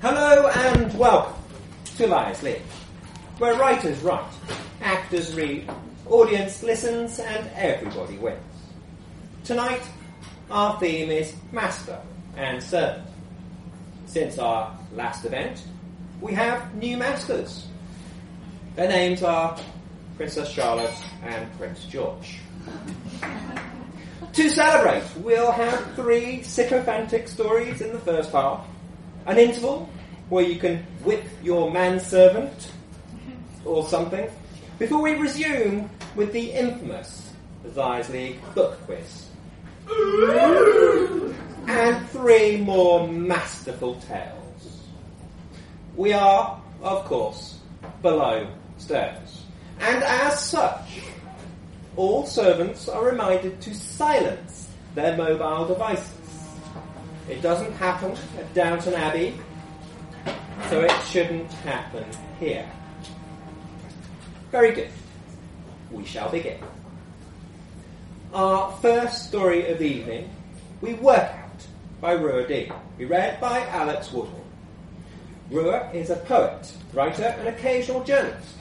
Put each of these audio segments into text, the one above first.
Hello and welcome to Liars League, where writers write, actors read, audience listens, and everybody wins. Tonight, our theme is Master and Servant. Since our last event, we have new masters. Their names are Princess Charlotte and Prince George. to celebrate, we'll have three sycophantic stories in the first half, an interval where you can whip your manservant or something, before we resume with the infamous Liars League book quiz. and three more masterful tales. We are, of course, below stairs. And as such, all servants are reminded to silence their mobile devices. It doesn't happen at Downton Abbey, so it shouldn't happen here. Very good. We shall begin. Our first story of the evening, We Work Out by Ruha Dean, be read by Alex Woodhall. Ruha is a poet, writer, and occasional journalist,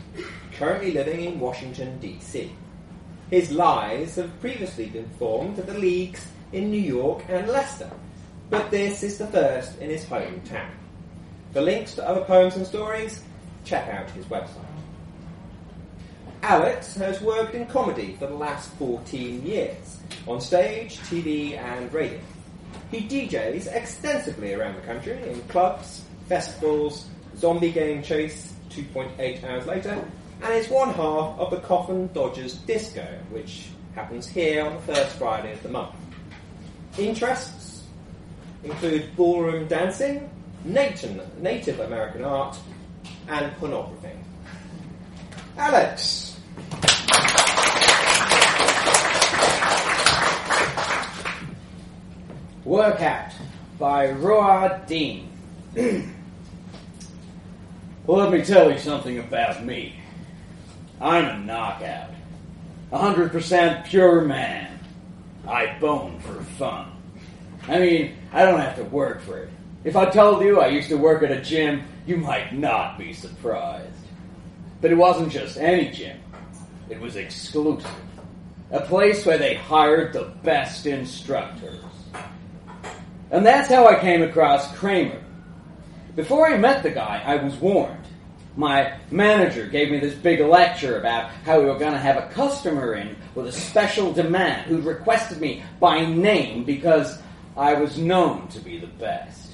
currently living in Washington, D.C. His lies have previously been formed at the leagues in New York and Leicester, but this is the first in his hometown. For links to other poems and stories, check out his website. Alex has worked in comedy for the last 14 years, on stage, TV, and radio. He DJs extensively around the country in clubs, festivals, Zombie Game Chase 2.8 hours later, and is one half of the Coffin Dodgers Disco, which happens here on the first Friday of the month. Interests include ballroom dancing, Native, Native American art, and pornography. Alex. Workout by Ruha Dean. well, let me tell you something about me. I'm a knockout. A hundred percent pure man. I bone for fun. I mean, I don't have to work for it. If I told you I used to work at a gym, you might not be surprised. But it wasn't just any gym. It was exclusive. A place where they hired the best instructors. And that's how I came across Kramer. Before I met the guy, I was warned. My manager gave me this big lecture about how we were going to have a customer in with a special demand who'd requested me by name because I was known to be the best.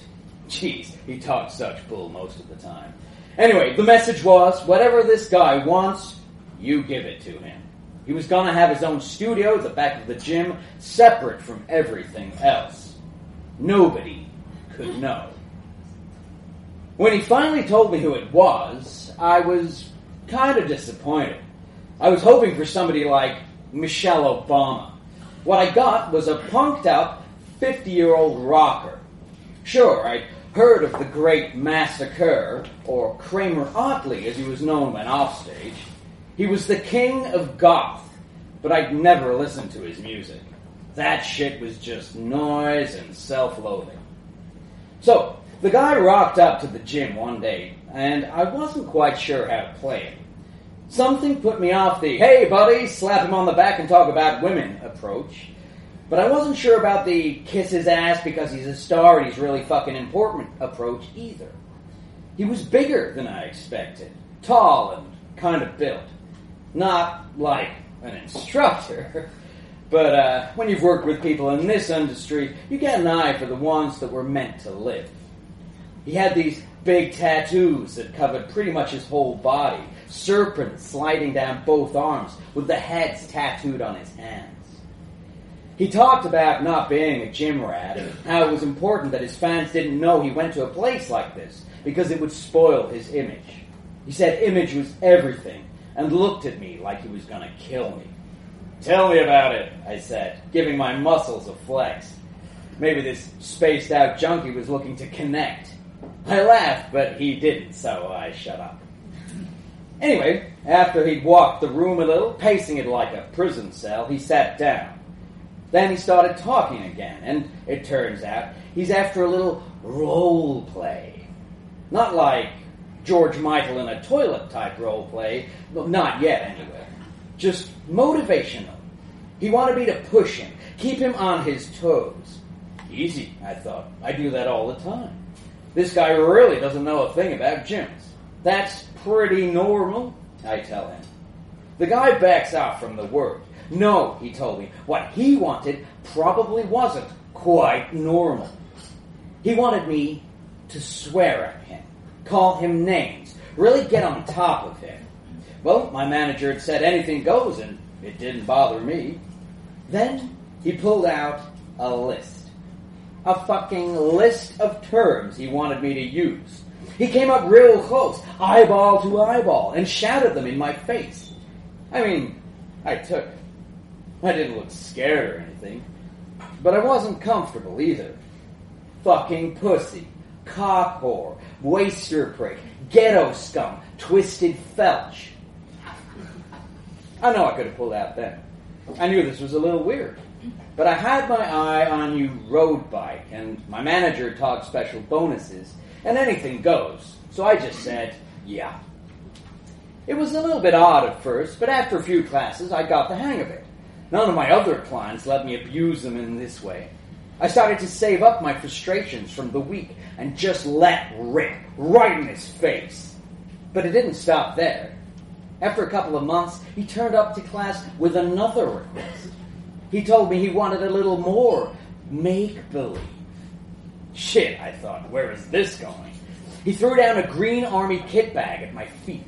Jeez, he talked such bull most of the time. Anyway, the message was whatever this guy wants, you give it to him. He was going to have his own studio at the back of the gym, separate from everything else. Nobody could know. When he finally told me who it was, I was kind of disappointed. I was hoping for somebody like Michelle Obama. What I got was a punked up 50 year old rocker. Sure, I'd heard of the great massacre, or Kramer Otley as he was known when offstage. He was the king of goth, but I'd never listened to his music. That shit was just noise and self loathing. So, the guy rocked up to the gym one day, and I wasn't quite sure how to play it. Something put me off the, hey buddy, slap him on the back and talk about women approach. But I wasn't sure about the kiss his ass because he's a star and he's really fucking important approach either. He was bigger than I expected, tall and kind of built. Not like an instructor, but uh, when you've worked with people in this industry, you get an eye for the ones that were meant to live. He had these big tattoos that covered pretty much his whole body, serpents sliding down both arms, with the heads tattooed on his hands. He talked about not being a gym rat and how it was important that his fans didn't know he went to a place like this because it would spoil his image. He said image was everything and looked at me like he was going to kill me. Tell me about it, I said, giving my muscles a flex. Maybe this spaced out junkie was looking to connect. I laughed, but he didn't, so I shut up. Anyway, after he'd walked the room a little, pacing it like a prison cell, he sat down. Then he started talking again, and it turns out he's after a little role play. Not like George Michael in a toilet type role play. Well, not yet, anyway. Just motivational. He wanted me to push him, keep him on his toes. Easy, I thought. I do that all the time. This guy really doesn't know a thing about gyms. That's pretty normal, I tell him. The guy backs off from the word. No, he told me, what he wanted probably wasn't quite normal. He wanted me to swear at him, call him names, really get on top of him. Well, my manager had said anything goes, and it didn't bother me. Then he pulled out a list. A fucking list of terms he wanted me to use. He came up real close, eyeball to eyeball, and shouted them in my face. I mean, I took. I didn't look scared or anything. But I wasn't comfortable either. Fucking pussy, cock whore, waster prick, ghetto scum, twisted felch. I know I could have pulled out then. I knew this was a little weird. But I had my eye on you road bike, and my manager talked special bonuses, and anything goes. So I just said, yeah. It was a little bit odd at first, but after a few classes, I got the hang of it. None of my other clients let me abuse them in this way. I started to save up my frustrations from the week and just let rip right in his face. But it didn't stop there. After a couple of months, he turned up to class with another request. He told me he wanted a little more make believe. Shit, I thought, where is this going? He threw down a green army kit bag at my feet.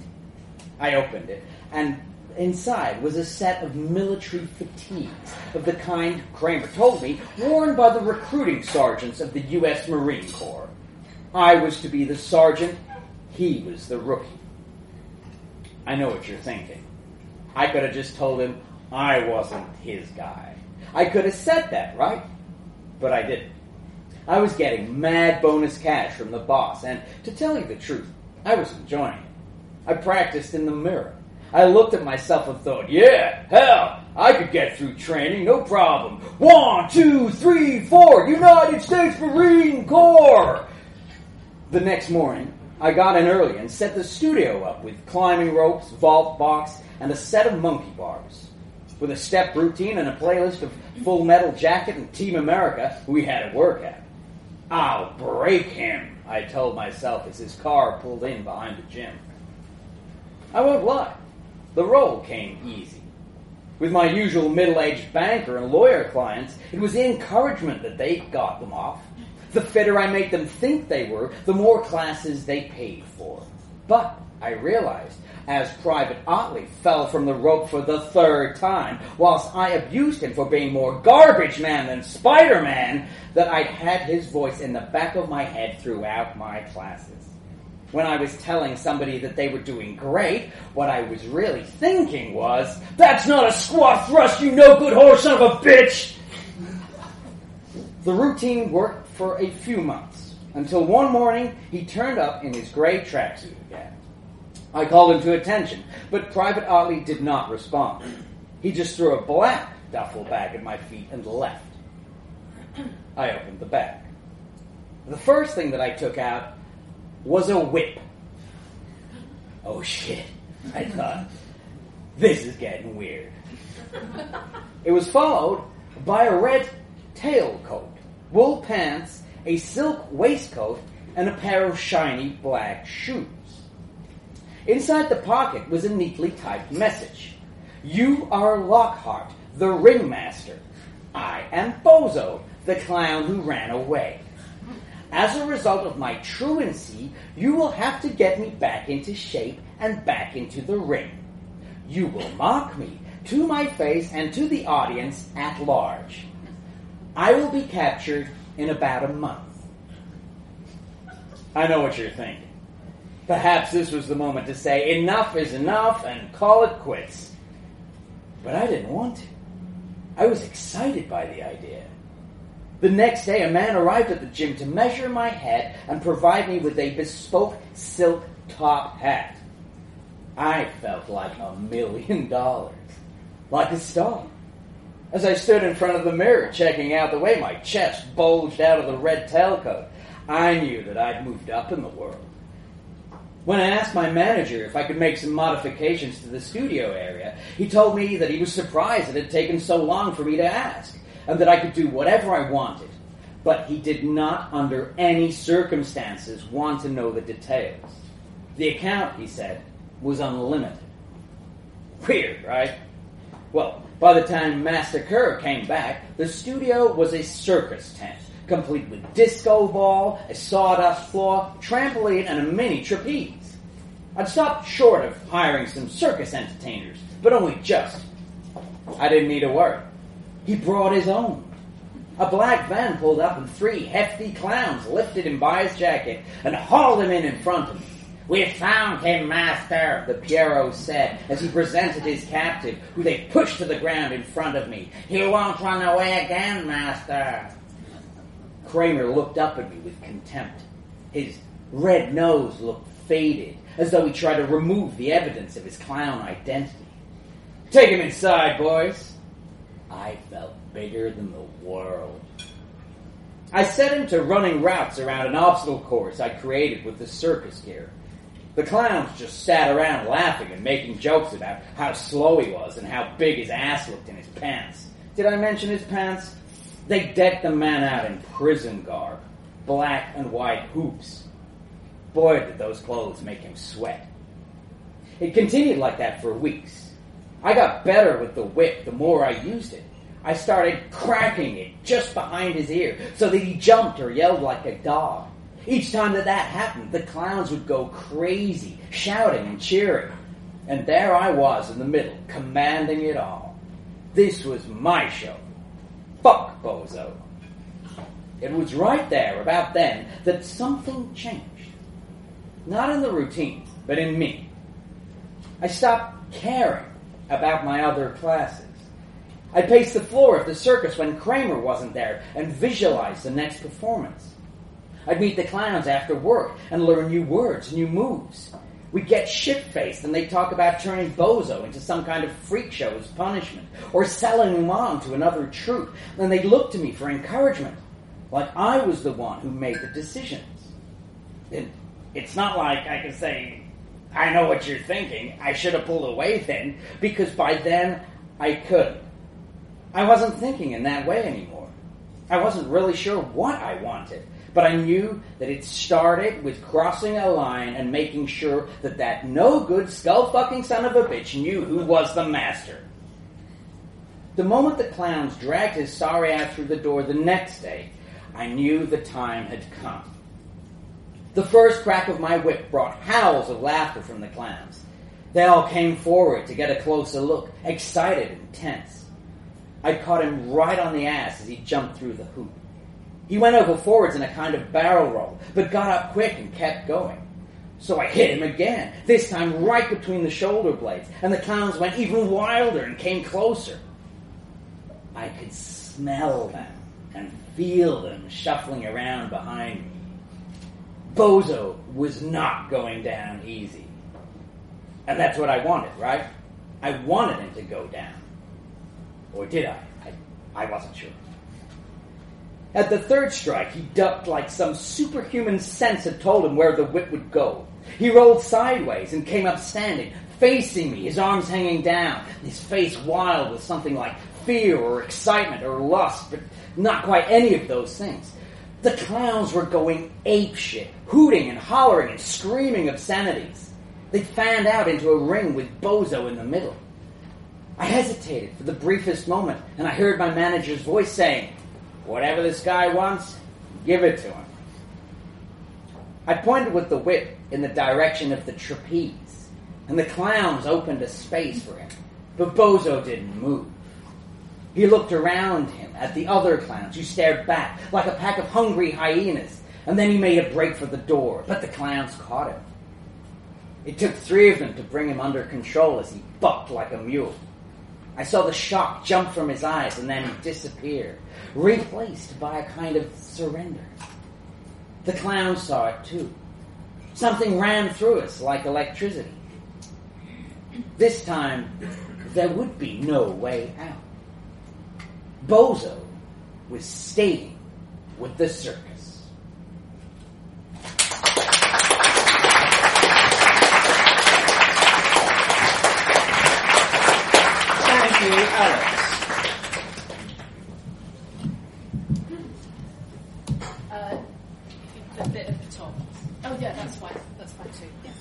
I opened it, and inside was a set of military fatigues of the kind, Kramer told me, worn by the recruiting sergeants of the U.S. Marine Corps. I was to be the sergeant, he was the rookie. I know what you're thinking. I could have just told him I wasn't his guy. I could have said that, right? But I didn't. I was getting mad bonus cash from the boss, and to tell you the truth, I was enjoying it. I practiced in the mirror. I looked at myself and thought, yeah, hell, I could get through training, no problem. One, two, three, four, United States Marine Corps! The next morning, I got in early and set the studio up with climbing ropes, vault box, and a set of monkey bars. With a step routine and a playlist of Full Metal Jacket and Team America, we had a workout. I'll break him, I told myself as his car pulled in behind the gym. I won't lie, the role came easy. With my usual middle aged banker and lawyer clients, it was the encouragement that they got them off. The fitter I made them think they were, the more classes they paid for. But I realized, as Private Otley fell from the rope for the third time, whilst I abused him for being more garbage man than Spider Man, that I'd had his voice in the back of my head throughout my classes. When I was telling somebody that they were doing great, what I was really thinking was, That's not a squat thrust, you no good horse son of a bitch! The routine worked for a few months, until one morning he turned up in his gray tracksuit again. I called him to attention, but Private Otley did not respond. He just threw a black duffel bag at my feet and left. I opened the bag. The first thing that I took out was a whip. Oh shit, I thought. This is getting weird. It was followed by a red tailcoat, wool pants, a silk waistcoat, and a pair of shiny black shoes. Inside the pocket was a neatly typed message. You are Lockhart, the ringmaster. I am Bozo, the clown who ran away. As a result of my truancy, you will have to get me back into shape and back into the ring. You will mock me to my face and to the audience at large. I will be captured in about a month. I know what you're thinking. Perhaps this was the moment to say, enough is enough and call it quits. But I didn't want to. I was excited by the idea. The next day, a man arrived at the gym to measure my head and provide me with a bespoke silk top hat. I felt like a million dollars, like a star. As I stood in front of the mirror checking out the way my chest bulged out of the red tailcoat, I knew that I'd moved up in the world. When I asked my manager if I could make some modifications to the studio area, he told me that he was surprised it had taken so long for me to ask, and that I could do whatever I wanted. But he did not, under any circumstances, want to know the details. The account, he said, was unlimited. Weird, right? Well, by the time Master Kerr came back, the studio was a circus tent, complete with disco ball, a sawdust floor, trampoline, and a mini trapeze. I'd stopped short of hiring some circus entertainers, but only just. I didn't need to worry. He brought his own. A black van pulled up and three hefty clowns lifted him by his jacket and hauled him in in front of me. We found him, master, the Pierrot said as he presented his captive, who they pushed to the ground in front of me. He won't run away again, master. Kramer looked up at me with contempt. His red nose looked faded, as though he tried to remove the evidence of his clown identity. Take him inside, boys. I felt bigger than the world. I set him to running routes around an obstacle course I created with the circus gear. The clowns just sat around laughing and making jokes about how slow he was and how big his ass looked in his pants. Did I mention his pants? They decked the man out in prison garb, black and white hoops. Boy, did those clothes make him sweat. It continued like that for weeks. I got better with the whip the more I used it. I started cracking it just behind his ear so that he jumped or yelled like a dog. Each time that that happened, the clowns would go crazy, shouting and cheering. And there I was in the middle, commanding it all. This was my show. Fuck Bozo. It was right there, about then, that something changed. Not in the routine, but in me. I stopped caring about my other classes. I paced the floor of the circus when Kramer wasn't there and visualized the next performance. I'd meet the clowns after work and learn new words, new moves. We'd get shit-faced and they'd talk about turning Bozo into some kind of freak show as punishment, or selling him on to another troupe. Then they'd look to me for encouragement, like I was the one who made the decisions. It, it's not like I can say, I know what you're thinking, I should have pulled away then, because by then I couldn't. I wasn't thinking in that way anymore. I wasn't really sure what I wanted but I knew that it started with crossing a line and making sure that that no good skull fucking son of a bitch knew who was the master. The moment the clowns dragged his sorry ass through the door the next day, I knew the time had come. The first crack of my whip brought howls of laughter from the clowns. They all came forward to get a closer look, excited and tense. I caught him right on the ass as he jumped through the hoop. He went over forwards in a kind of barrel roll, but got up quick and kept going. So I hit him again, this time right between the shoulder blades, and the clowns went even wilder and came closer. I could smell them and feel them shuffling around behind me. Bozo was not going down easy. And that's what I wanted, right? I wanted him to go down. Or did I? I, I wasn't sure. At the third strike, he ducked like some superhuman sense had told him where the whip would go. He rolled sideways and came up standing, facing me, his arms hanging down, his face wild with something like fear or excitement or lust, but not quite any of those things. The clowns were going apeshit, hooting and hollering and screaming obscenities. They fanned out into a ring with Bozo in the middle. I hesitated for the briefest moment, and I heard my manager's voice saying, Whatever this guy wants, give it to him. I pointed with the whip in the direction of the trapeze, and the clowns opened a space for him. But Bozo didn't move. He looked around him at the other clowns who stared back like a pack of hungry hyenas, and then he made a break for the door, but the clowns caught him. It took three of them to bring him under control as he bucked like a mule. I saw the shock jump from his eyes and then disappear, replaced by a kind of surrender. The clown saw it too. Something ran through us like electricity. This time, there would be no way out. Bozo was staying with the circus. Thank you, Alex. Uh, a bit the top. Oh yeah, that's fine. That's fine too. Yeah.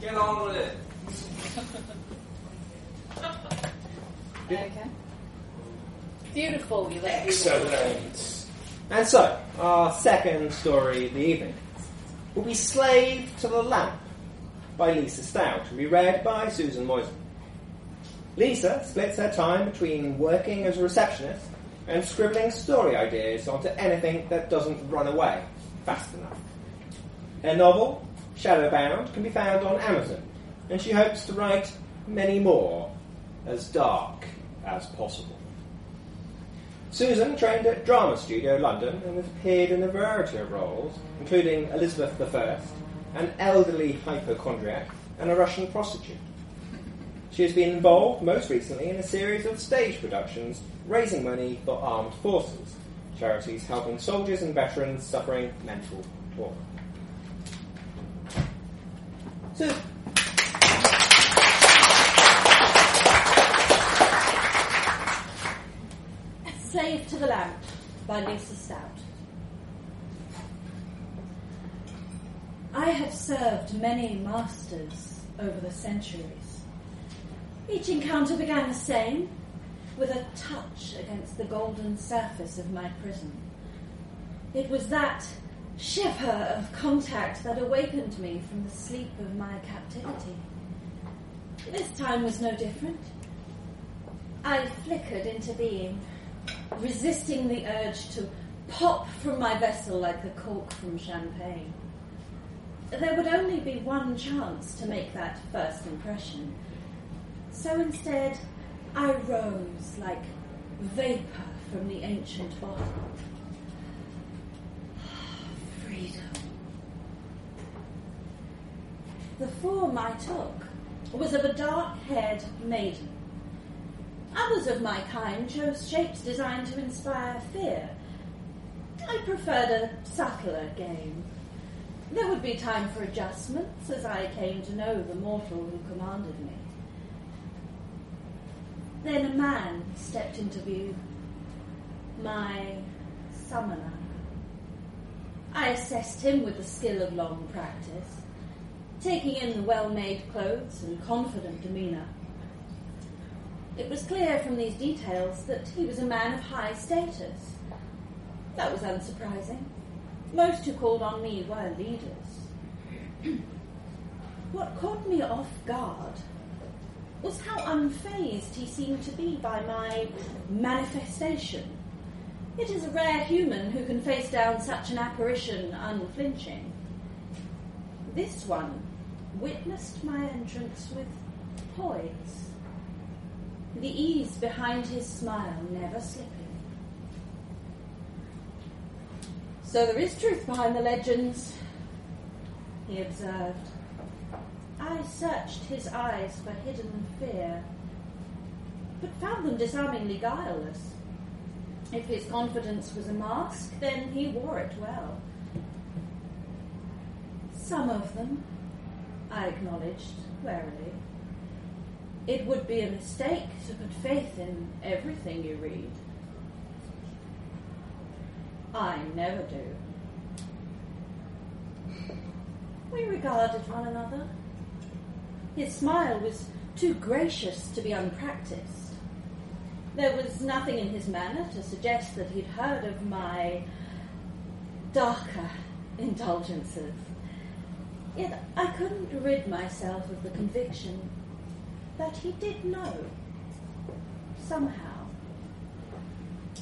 Get on with it. Okay. Beautiful. You look. Excellent. And so, our second story of the evening will be Slave to the Lamp by Lisa Stout and be read by Susan Moysen. Lisa splits her time between working as a receptionist and scribbling story ideas onto anything that doesn't run away fast enough. Her novel, Shadowbound, can be found on Amazon, and she hopes to write many more as dark as possible. Susan trained at Drama Studio London and has appeared in a variety of roles, including Elizabeth I, an elderly hypochondriac, and a Russian prostitute. She has been involved most recently in a series of stage productions raising money for armed forces, charities helping soldiers and veterans suffering mental trauma. Susan. Slave to the Lamp by Lisa Stout. I have served many masters over the centuries. Each encounter began the same, with a touch against the golden surface of my prison. It was that shiver of contact that awakened me from the sleep of my captivity. This time was no different. I flickered into being, resisting the urge to pop from my vessel like the cork from champagne. There would only be one chance to make that first impression. So instead, I rose like vapor from the ancient bottle. Freedom. The form I took was of a dark haired maiden. Others of my kind chose shapes designed to inspire fear. I preferred a subtler game. There would be time for adjustments as I came to know the mortal who commanded me. Then a man stepped into view, my summoner. I assessed him with the skill of long practice, taking in the well made clothes and confident demeanour. It was clear from these details that he was a man of high status. That was unsurprising. Most who called on me were leaders. what caught me off guard was how unfazed he seemed to be by my manifestation. It is a rare human who can face down such an apparition unflinching. This one witnessed my entrance with poise, the ease behind his smile never slipping. So there is truth behind the legends, he observed. I searched his eyes for hidden fear, but found them disarmingly guileless. If his confidence was a mask, then he wore it well. Some of them, I acknowledged warily. It would be a mistake to put faith in everything you read. I never do. We regarded one another. His smile was too gracious to be unpracticed. There was nothing in his manner to suggest that he'd heard of my darker indulgences. Yet I couldn't rid myself of the conviction that he did know. Somehow.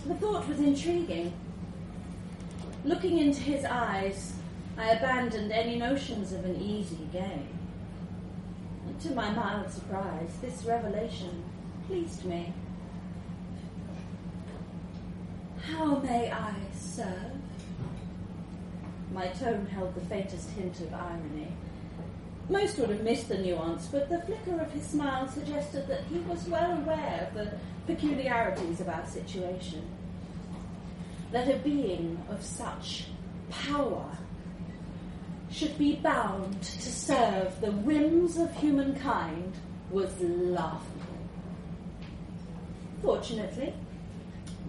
The thought was intriguing. Looking into his eyes, I abandoned any notions of an easy game. And to my mild surprise, this revelation pleased me. How may I serve? My tone held the faintest hint of irony. Most would have missed the nuance, but the flicker of his smile suggested that he was well aware of the peculiarities of our situation. That a being of such power should be bound to serve the whims of humankind was laughable. Fortunately,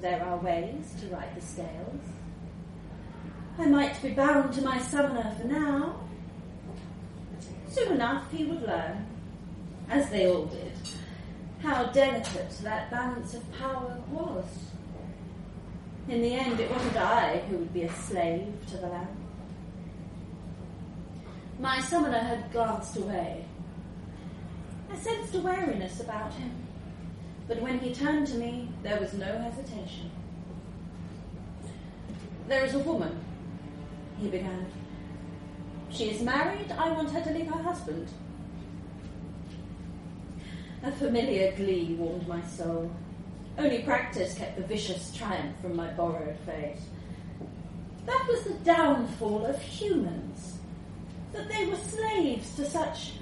there are ways to right the scales. I might be bound to my summoner for now. Soon enough he would learn, as they all did, how delicate that balance of power was. In the end, it wasn't I who would be a slave to the lamp. My summoner had glanced away. I sensed a wariness about him, but when he turned to me, there was no hesitation. There is a woman, he began. She is married. I want her to leave her husband. A familiar glee warmed my soul. Only practice kept the vicious triumph from my borrowed face. That was the downfall of humans, that they were slaves to such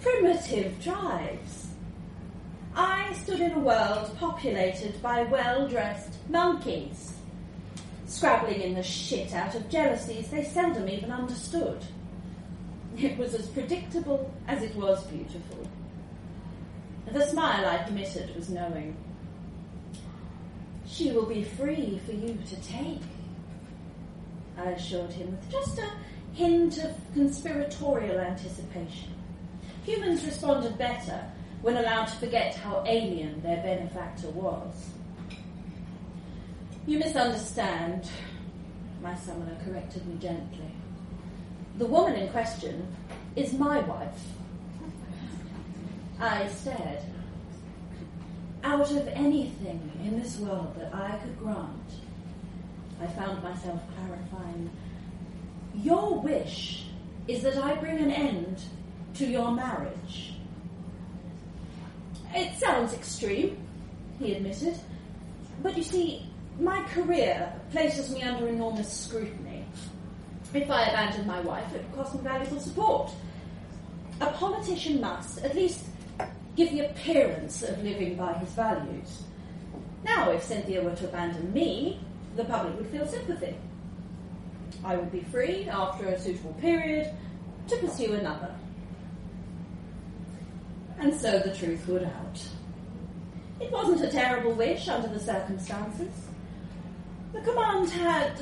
primitive drives. I stood in a world populated by well dressed monkeys, scrabbling in the shit out of jealousies they seldom even understood. It was as predictable as it was beautiful. The smile I permitted was knowing. She will be free for you to take, I assured him with just a hint of conspiratorial anticipation. Humans responded better when allowed to forget how alien their benefactor was. You misunderstand, my summoner corrected me gently. The woman in question is my wife. I said, out of anything in this world that I could grant, I found myself clarifying, your wish is that I bring an end to your marriage. It sounds extreme, he admitted, but you see, my career places me under enormous scrutiny. If I abandoned my wife, it would cost me valuable support. A politician must, at least, give the appearance of living by his values. Now, if Cynthia were to abandon me, the public would feel sympathy. I would be free, after a suitable period, to pursue another. And so the truth would out. It wasn't a terrible wish under the circumstances. The command had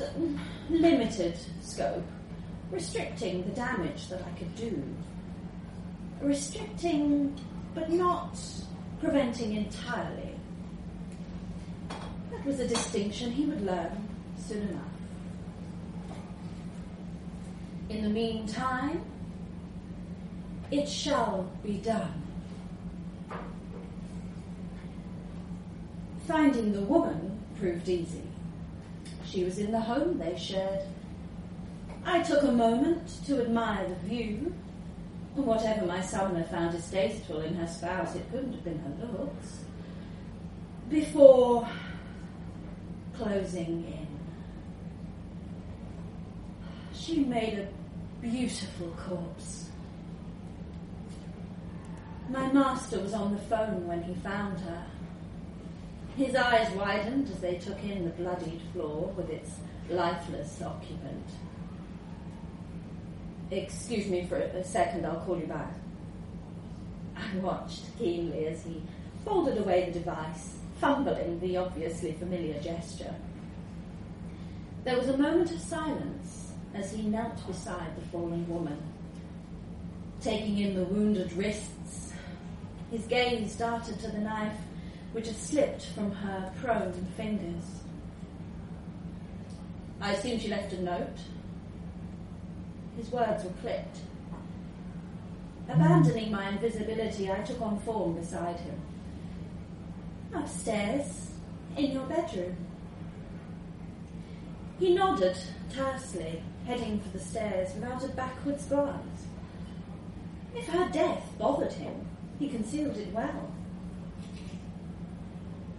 limited scope, restricting the damage that I could do. Restricting, but not preventing entirely. That was a distinction he would learn soon enough. In the meantime, it shall be done. Finding the woman proved easy. She was in the home they shared. I took a moment to admire the view. Whatever my summoner found distasteful in her spouse, it couldn't have been her looks. Before closing in, she made a beautiful corpse. My master was on the phone when he found her. His eyes widened as they took in the bloodied floor with its lifeless occupant. Excuse me for a second, I'll call you back. I watched keenly as he folded away the device, fumbling the obviously familiar gesture. There was a moment of silence as he knelt beside the fallen woman. Taking in the wounded wrists, his gaze darted to the knife which had slipped from her prone fingers. I assume she left a note. His words were clipped. Abandoning my invisibility, I took on form beside him. Upstairs, in your bedroom. He nodded tersely, heading for the stairs without a backwards glance. If her death bothered him, he concealed it well.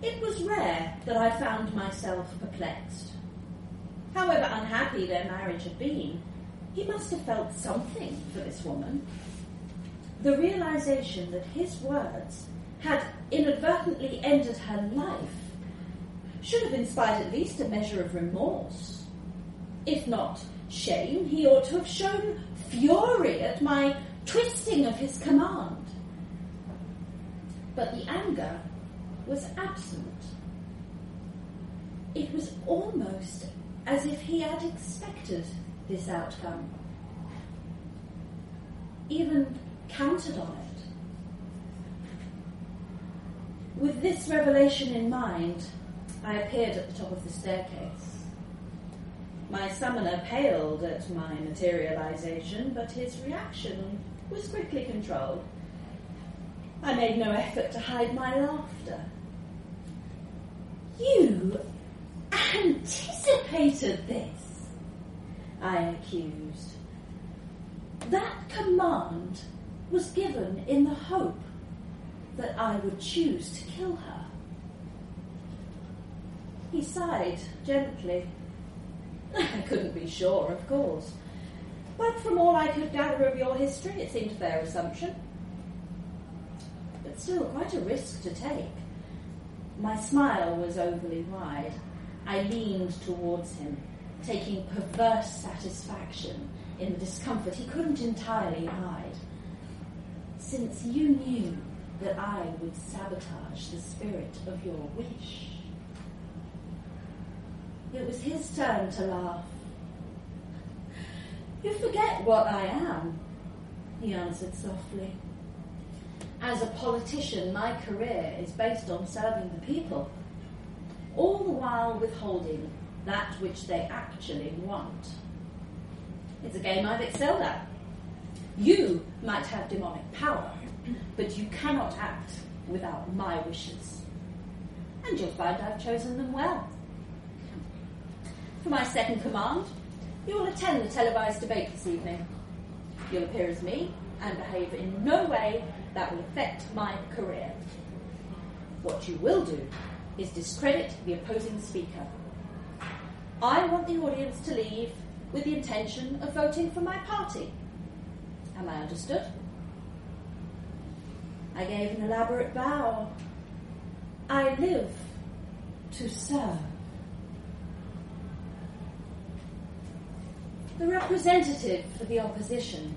It was rare that I found myself perplexed. However unhappy their marriage had been, he must have felt something for this woman. The realization that his words had inadvertently ended her life should have inspired at least a measure of remorse. If not shame, he ought to have shown fury at my twisting of his command. But the anger was absent. It was almost as if he had expected this outcome, even counted on it. With this revelation in mind, I appeared at the top of the staircase. My summoner paled at my materialization, but his reaction was quickly controlled. I made no effort to hide my laughter. You anticipated this, I accused. That command was given in the hope that I would choose to kill her. He sighed gently. I couldn't be sure, of course. But from all I could gather of your history, it seemed a fair assumption. But still, quite a risk to take. My smile was overly wide. I leaned towards him, taking perverse satisfaction in the discomfort he couldn't entirely hide. Since you knew that I would sabotage the spirit of your wish. It was his turn to laugh. You forget what I am, he answered softly. As a politician, my career is based on serving the people, all the while withholding that which they actually want. It's a game I've excelled at. You might have demonic power, but you cannot act without my wishes. And you'll find I've chosen them well. For my second command, you will attend the televised debate this evening. You'll appear as me and behave in no way that will affect my career. What you will do is discredit the opposing speaker. I want the audience to leave with the intention of voting for my party. Am I understood? I gave an elaborate bow. I live to serve. The representative for the opposition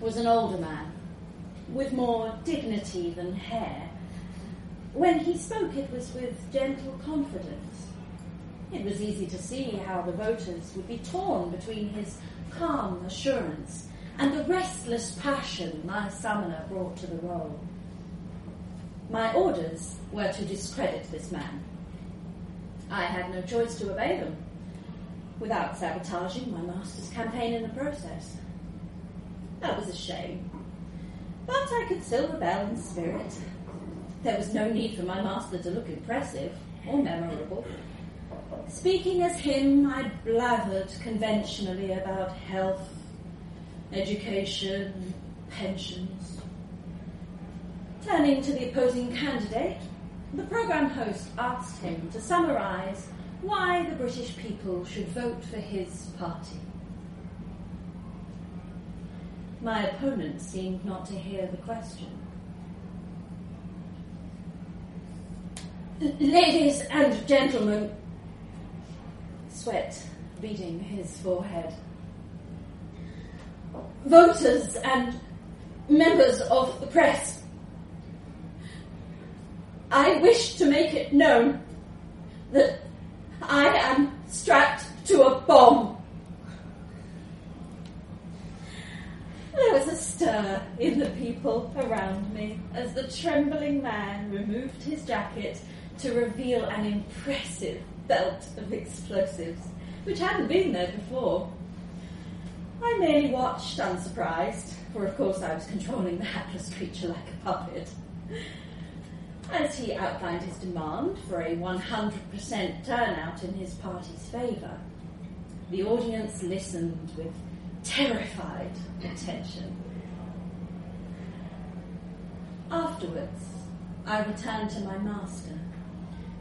was an older man with more dignity than hair. When he spoke, it was with gentle confidence. It was easy to see how the voters would be torn between his calm assurance and the restless passion my summoner brought to the role. My orders were to discredit this man. I had no choice to obey them without sabotaging my master's campaign in the process. That was a shame. But I could still rebel in spirit. There was no need for my master to look impressive or memorable. Speaking as him, I blathered conventionally about health, education, pensions. Turning to the opposing candidate, the programme host asked him to summarise why the British people should vote for his party. My opponent seemed not to hear the question. Ladies and gentlemen, sweat beading his forehead. Voters and members of the press, I wish to make it known that I am strapped to a bomb. There was a stir in the people around me as the trembling man removed his jacket to reveal an impressive belt of explosives, which hadn't been there before. I merely watched, unsurprised, for of course I was controlling the hapless creature like a puppet. As he outlined his demand for a 100% turnout in his party's favour, the audience listened with terrified attention. Afterwards, I returned to my master,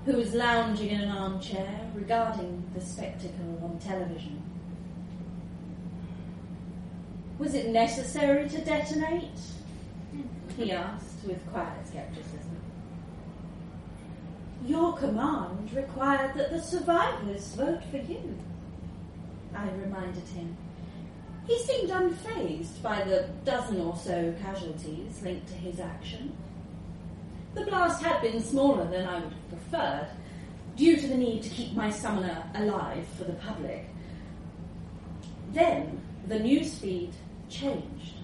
who was lounging in an armchair regarding the spectacle on television. Was it necessary to detonate? He asked with quiet skepticism. Your command required that the survivors vote for you, I reminded him. He seemed unfazed by the dozen or so casualties linked to his action. The blast had been smaller than I would have preferred, due to the need to keep my summoner alive for the public. Then the newsfeed changed.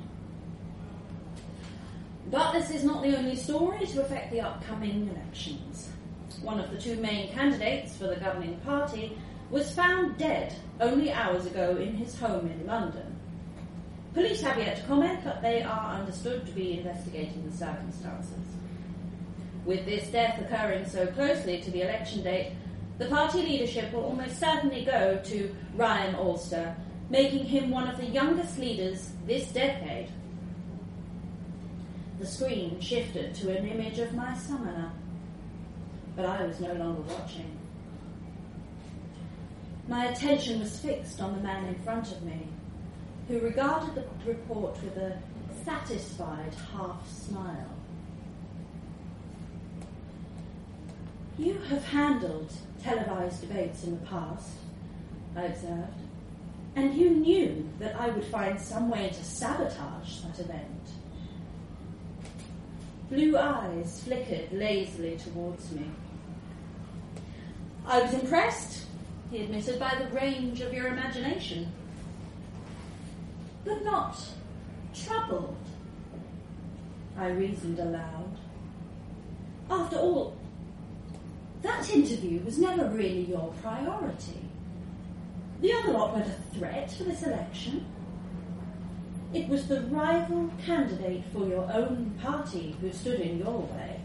But this is not the only story to affect the upcoming elections. One of the two main candidates for the governing party was found dead only hours ago in his home in London. Police have yet to comment, but they are understood to be investigating the circumstances. With this death occurring so closely to the election date, the party leadership will almost certainly go to Ryan Ulster, making him one of the youngest leaders this decade. The screen shifted to an image of my summoner, but I was no longer watching. My attention was fixed on the man in front of me, who regarded the report with a satisfied half smile. You have handled televised debates in the past, I observed, and you knew that I would find some way to sabotage that event. Blue eyes flickered lazily towards me. I was impressed, he admitted, by the range of your imagination. But not troubled, I reasoned aloud. After all, that interview was never really your priority. The other lot weren't a threat for this election. It was the rival candidate for your own party who stood in your way.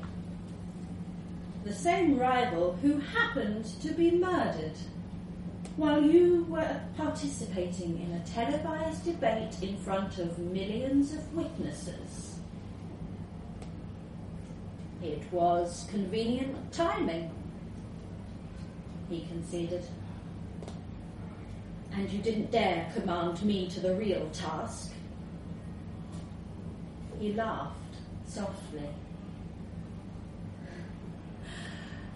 The same rival who happened to be murdered while you were participating in a televised debate in front of millions of witnesses. It was convenient timing, he conceded. And you didn't dare command me to the real task. He laughed softly.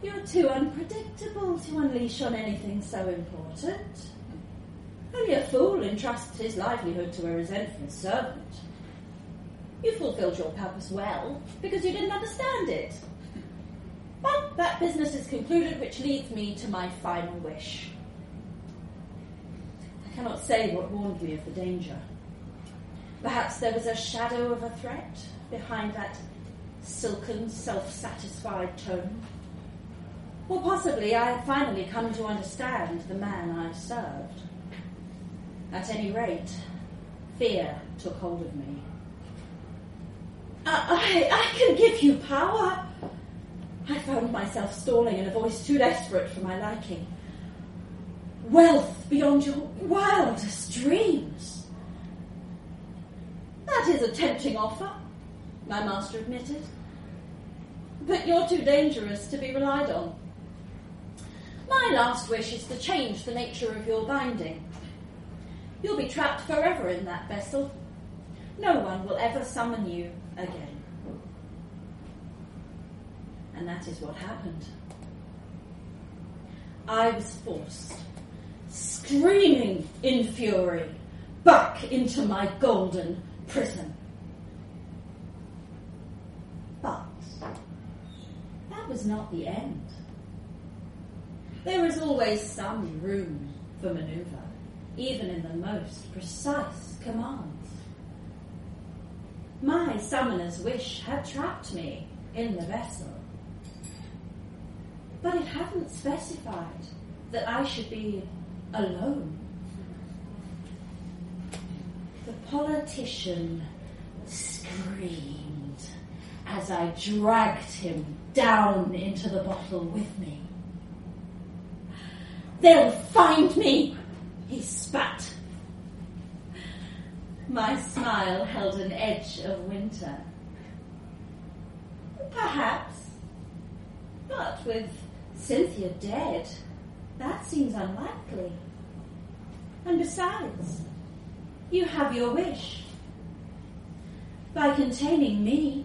You're too unpredictable to unleash on anything so important. Only a fool entrusts his livelihood to a resentful servant. You fulfilled your purpose well because you didn't understand it. But that business is concluded, which leads me to my final wish. I cannot say what warned me of the danger. Perhaps there was a shadow of a threat behind that silken, self satisfied tone. Or possibly I had finally come to understand the man I served. At any rate, fear took hold of me. I, I, I can give you power. I found myself stalling in a voice too desperate for my liking. Wealth beyond your wildest dreams. That is a tempting offer, my master admitted. But you're too dangerous to be relied on. My last wish is to change the nature of your binding. You'll be trapped forever in that vessel. No one will ever summon you again. And that is what happened. I was forced, screaming in fury, back into my golden prison. But that was not the end. There is always some room for maneuver, even in the most precise commands. My summoner's wish had trapped me in the vessel, but it hadn't specified that I should be alone. The politician screamed as I dragged him down into the bottle with me. They'll find me, he spat. My smile held an edge of winter. Perhaps. But with Cynthia dead, that seems unlikely. And besides, you have your wish. By containing me,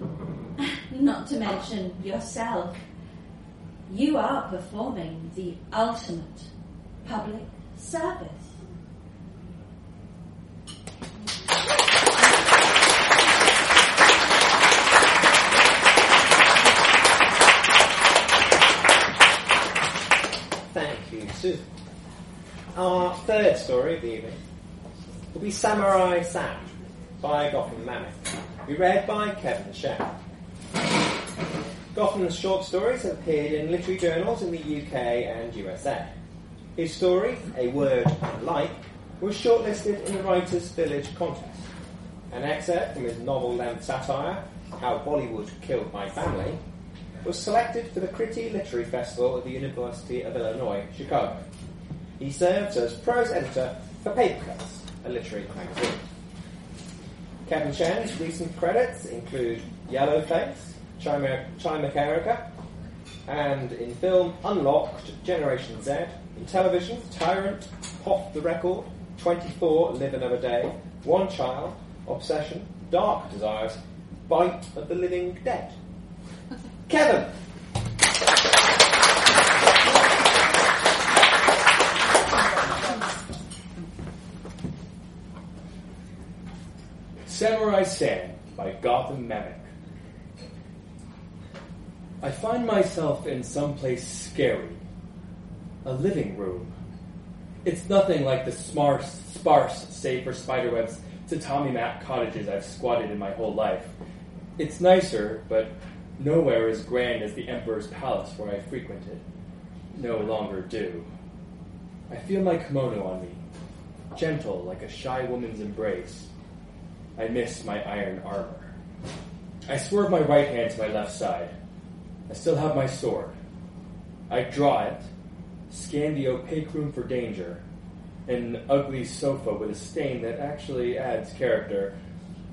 not to mention yourself, you are performing the ultimate public service. Thank you, Sue. Our third story of the evening will be Samurai Sam by Gotham Mammoth, be read by Kevin Shen. Gotham's short stories have appeared in literary journals in the UK and USA. His story, A Word Like, was shortlisted in the Writers' Village contest. An excerpt from his novel-length satire, How Bollywood Killed My Family, was selected for the Critty Literary Festival at the University of Illinois, Chicago. He serves as prose editor for Papercuts, a literary magazine. Kevin Shen's recent credits include Yellowface, Chimerica, and in film Unlocked, Generation Z, in television Tyrant, Pop the Record, 24, Live Another Day, One Child, Obsession, Dark Desires, Bite of the Living Dead. Kevin! Samurai Sam by Gotham Mammoth. I find myself in some place scary. A living room. It's nothing like the sparse, sparse, save for spiderwebs, tatami mat cottages I've squatted in my whole life. It's nicer, but nowhere as grand as the Emperor's palace where I frequented. No longer do. I feel my kimono on me, gentle like a shy woman's embrace. I miss my iron armor. I swerve my right hand to my left side. I still have my sword. I draw it, scan the opaque room for danger, an ugly sofa with a stain that actually adds character,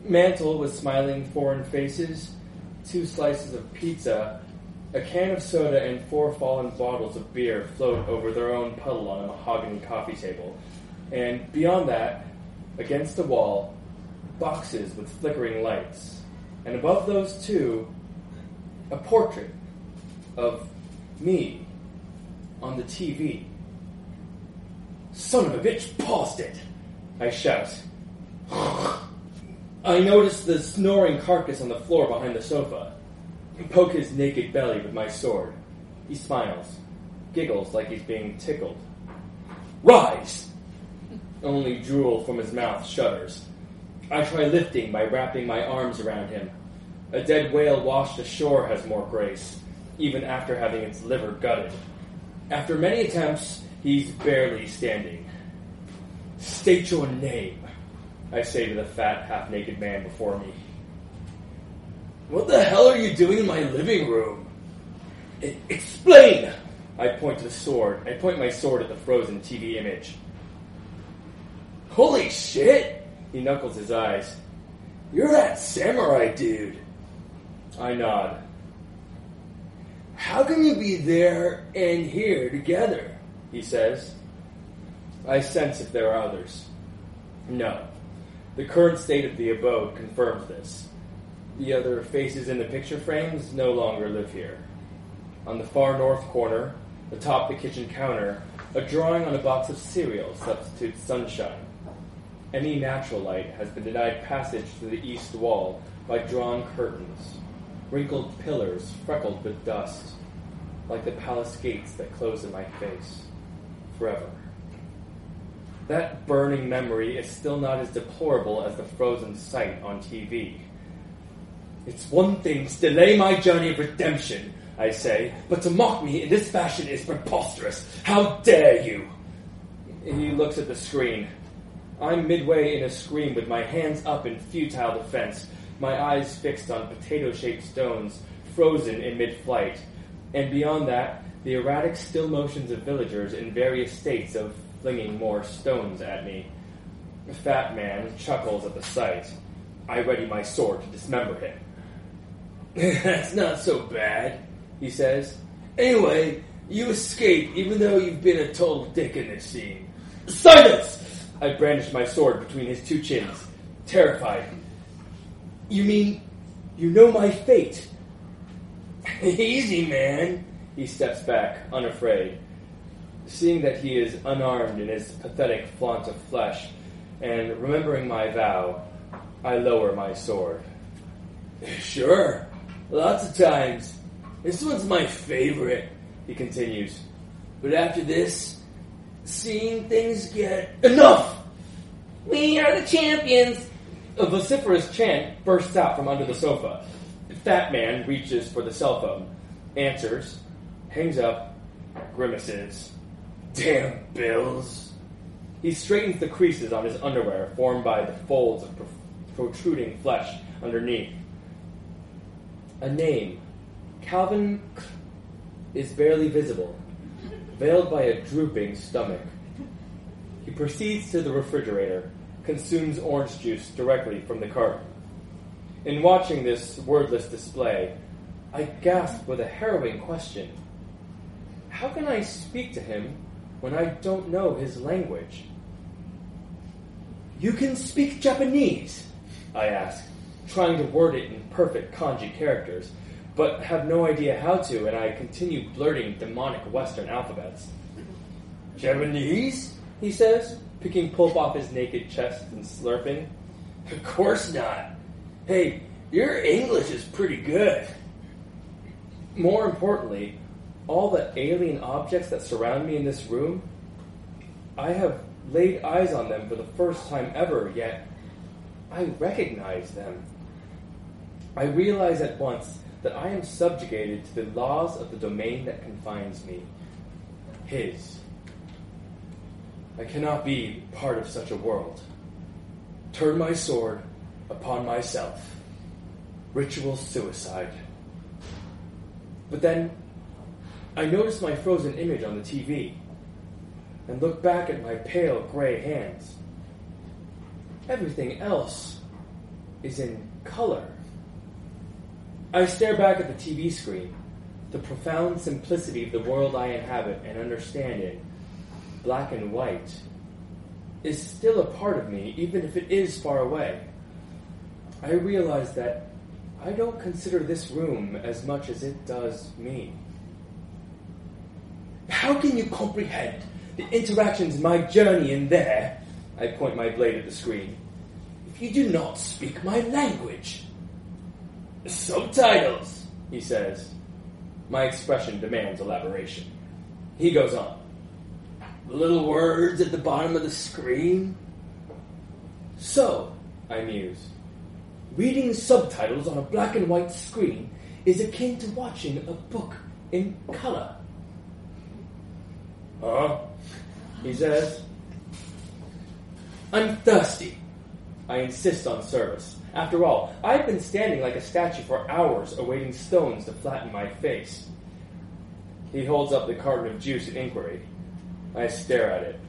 mantle with smiling foreign faces, two slices of pizza, a can of soda, and four fallen bottles of beer float over their own puddle on a mahogany coffee table. And beyond that, against the wall, boxes with flickering lights. And above those two, a portrait of me on the TV. Son of a bitch paused it! I shout. I notice the snoring carcass on the floor behind the sofa. Poke his naked belly with my sword. He smiles, giggles like he's being tickled. Rise! Only drool from his mouth shudders. I try lifting by wrapping my arms around him. A dead whale washed ashore has more grace, even after having its liver gutted. After many attempts, he's barely standing. State your name, I say to the fat, half naked man before me. What the hell are you doing in my living room? "E- explain! I point to the sword. I point my sword at the frozen TV image. Holy shit! He knuckles his eyes. You're that samurai dude. I nod. How can you be there and here together? He says. I sense if there are others. No. The current state of the abode confirms this. The other faces in the picture frames no longer live here. On the far north corner, atop the kitchen counter, a drawing on a box of cereal substitutes sunshine. Any natural light has been denied passage to the east wall by drawn curtains, wrinkled pillars freckled with dust, like the palace gates that close in my face forever. That burning memory is still not as deplorable as the frozen sight on TV. It's one thing to delay my journey of redemption, I say, but to mock me in this fashion is preposterous. How dare you? He looks at the screen. I'm midway in a scream with my hands up in futile defense, my eyes fixed on potato shaped stones, frozen in mid flight. And beyond that, the erratic still motions of villagers in various states of flinging more stones at me. The fat man chuckles at the sight. I ready my sword to dismember him. That's not so bad, he says. Anyway, you escape even though you've been a total dick in this scene. Silence! I brandish my sword between his two chins, terrified. You mean you know my fate? Easy, man. He steps back, unafraid. Seeing that he is unarmed in his pathetic flaunt of flesh, and remembering my vow, I lower my sword. Sure, lots of times. This one's my favorite, he continues. But after this, seeing things get enough. We are the champions. A vociferous chant bursts out from under the sofa. Fat man reaches for the cell phone, answers, hangs up, grimaces. Damn bills. He straightens the creases on his underwear formed by the folds of pro- protruding flesh underneath. A name, Calvin, is barely visible, veiled by a drooping stomach. He proceeds to the refrigerator, consumes orange juice directly from the carton. In watching this wordless display, I gasp with a harrowing question. How can I speak to him when I don't know his language? You can speak Japanese, I ask, trying to word it in perfect kanji characters, but have no idea how to, and I continue blurting demonic Western alphabets. Japanese? He says, picking pulp off his naked chest and slurping. Of course not. Hey, your English is pretty good. More importantly, all the alien objects that surround me in this room, I have laid eyes on them for the first time ever, yet I recognize them. I realize at once that I am subjugated to the laws of the domain that confines me his. I cannot be part of such a world. Turn my sword upon myself. Ritual suicide. But then I notice my frozen image on the TV and look back at my pale gray hands. Everything else is in color. I stare back at the TV screen, the profound simplicity of the world I inhabit and understand it, black and white, is still a part of me, even if it is far away. I realize that I don't consider this room as much as it does me. How can you comprehend the interactions in my journey in there? I point my blade at the screen. If you do not speak my language. Subtitles, he says. My expression demands elaboration. He goes on. The little words at the bottom of the screen? So, I muse, reading subtitles on a black and white screen is akin to watching a book in color. Huh? He says. I'm thirsty. I insist on service. After all, I've been standing like a statue for hours awaiting stones to flatten my face. He holds up the carton of juice in inquiry. I stare at it.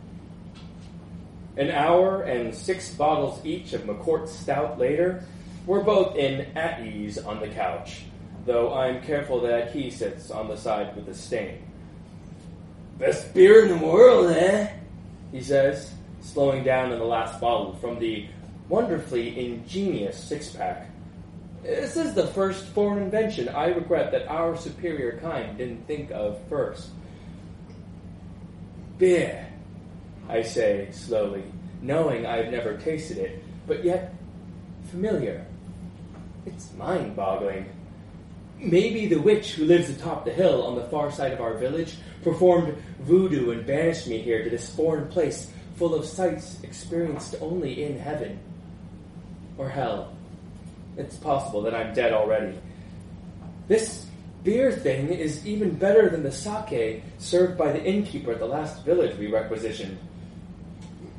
An hour and six bottles each of McCourt Stout later, we're both in at ease on the couch, though I'm careful that he sits on the side with the stain. Best beer in the world, eh? He says, slowing down in the last bottle from the wonderfully ingenious six pack. This is the first foreign invention I regret that our superior kind didn't think of first. Beer, I say slowly, knowing I've never tasted it, but yet familiar. It's mind boggling. Maybe the witch who lives atop the hill on the far side of our village performed voodoo and banished me here to this foreign place full of sights experienced only in heaven or hell. It's possible that I'm dead already. This beer thing is even better than the sake served by the innkeeper at the last village we requisitioned.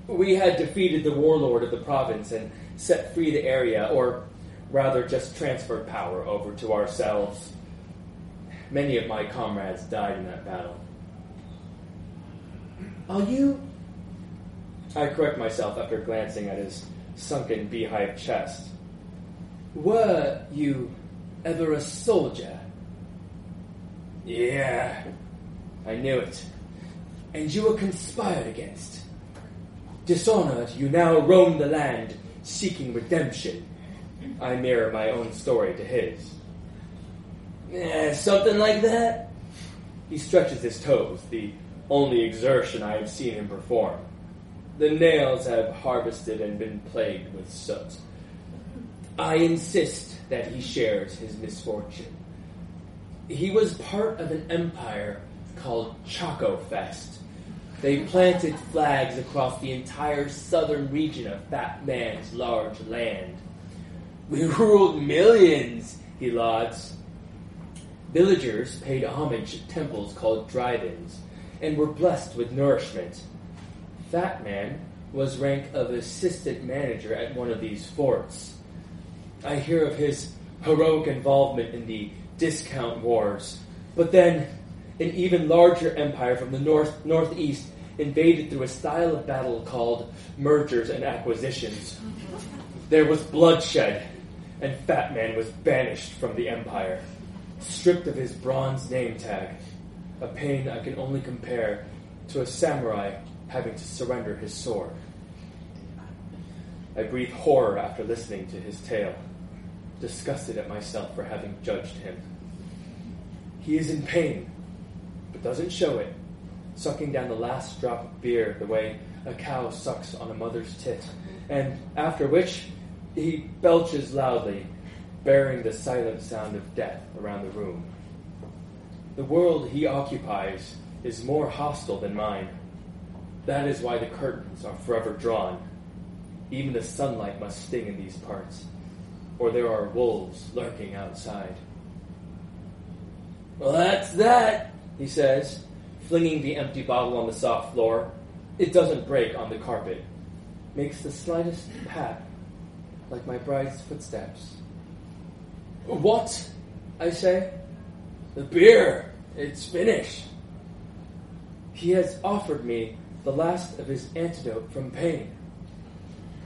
We had defeated the warlord of the province and set free the area, or rather just transferred power over to ourselves. Many of my comrades died in that battle. Are you? I correct myself after glancing at his sunken beehive chest. Were you ever a soldier? Yeah, I knew it. And you were conspired against. Dishonored, you now roam the land seeking redemption. I mirror my own story to his. Eh, something like that? He stretches his toes, the only exertion I have seen him perform. The nails have harvested and been plagued with soot. I insist that he shares his misfortune. He was part of an empire called Chaco Fest, They planted flags across the entire southern region of Fat Man's large land. We ruled millions, he lauds. Villagers paid homage at temples called drive-ins and were blessed with nourishment. Fat Man was rank of assistant manager at one of these forts. I hear of his heroic involvement in the discount wars, but then an even larger empire from the north northeast invaded through a style of battle called mergers and acquisitions. There was bloodshed, and Fat Man was banished from the empire, stripped of his bronze name tag, a pain I can only compare to a samurai having to surrender his sword. I breathe horror after listening to his tale, disgusted at myself for having judged him. He is in pain, but doesn't show it, sucking down the last drop of beer the way a cow sucks on a mother's tit, and after which he belches loudly, bearing the silent sound of death around the room. The world he occupies is more hostile than mine. That is why the curtains are forever drawn. Even the sunlight must sting in these parts, or there are wolves lurking outside. Well, that's that, he says, flinging the empty bottle on the soft floor. It doesn't break on the carpet. Makes the slightest pat, like my bride's footsteps. What? I say. The beer. It's finished. He has offered me the last of his antidote from pain.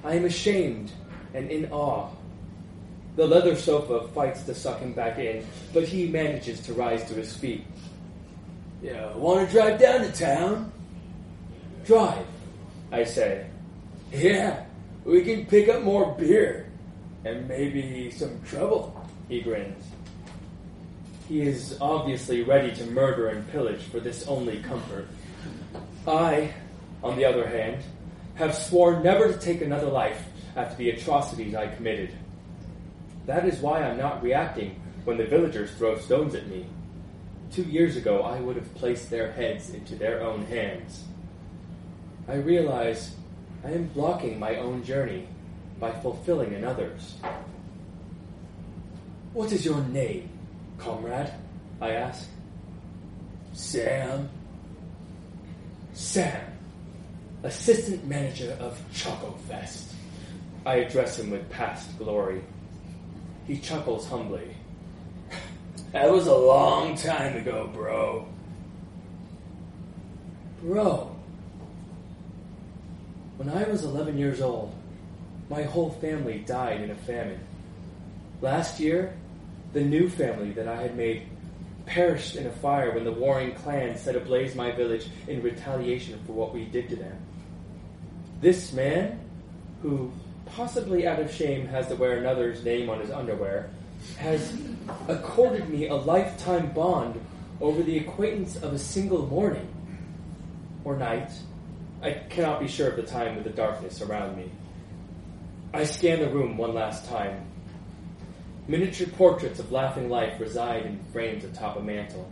I am ashamed and in awe. The leather sofa fights to suck him back in, but he manages to rise to his feet. Yeah, want to drive down to town? Drive, I say. Yeah, we can pick up more beer and maybe some trouble, he grins. He is obviously ready to murder and pillage for this only comfort. I, on the other hand, have sworn never to take another life after the atrocities I committed. That is why I'm not reacting when the villagers throw stones at me. Two years ago, I would have placed their heads into their own hands. I realize I am blocking my own journey by fulfilling another's. What is your name, comrade? I ask. Sam. Sam, assistant manager of Choco Fest. I address him with past glory. He chuckles humbly. That was a long time ago, bro. Bro. When I was 11 years old, my whole family died in a famine. Last year, the new family that I had made perished in a fire when the warring clans set ablaze my village in retaliation for what we did to them. This man, who possibly out of shame has to wear another's name on his underwear, has accorded me a lifetime bond over the acquaintance of a single morning or night. I cannot be sure of the time with the darkness around me. I scan the room one last time. Miniature portraits of laughing life reside in frames atop a mantel.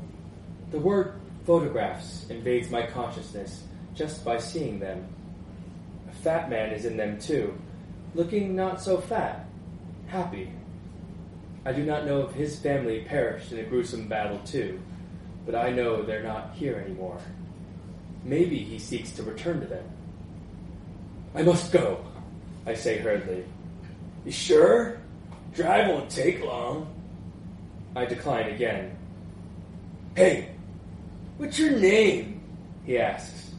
The word photographs invades my consciousness just by seeing them. A fat man is in them too, looking not so fat, happy. I do not know if his family perished in a gruesome battle too, but I know they're not here anymore. Maybe he seeks to return to them. I must go, I say hurriedly. You sure? Drive won't take long. I decline again. Hey, what's your name? He asks.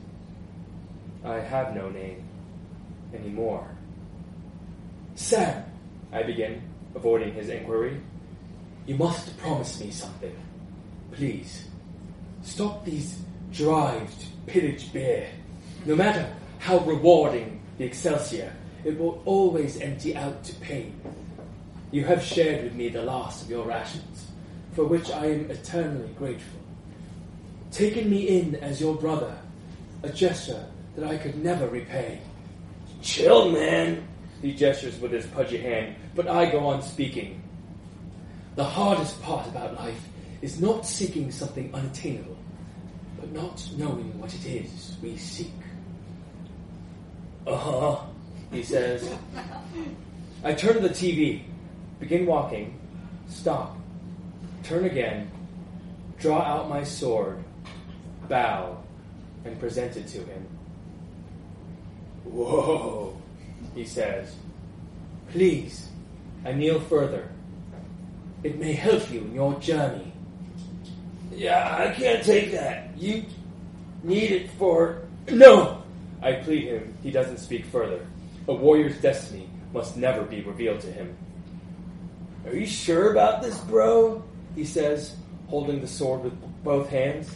I have no name anymore. Sam, I begin, avoiding his inquiry. You must promise me something. Please. Stop these drives to pillage beer. No matter how rewarding the Excelsior, it will always empty out to pain. You have shared with me the last of your rations, for which I am eternally grateful. Taken me in as your brother, a gesture that I could never repay. Chill, man, he gestures with his pudgy hand, but I go on speaking. The hardest part about life is not seeking something unattainable, but not knowing what it is we seek. Uh huh, he says. I turn to the TV, begin walking, stop, turn again, draw out my sword, bow, and present it to him. Whoa, he says. Please, I kneel further. It may help you in your journey. Yeah, I can't take that. You need it for. No! I plead him. He doesn't speak further. A warrior's destiny must never be revealed to him. Are you sure about this, bro? He says, holding the sword with both hands.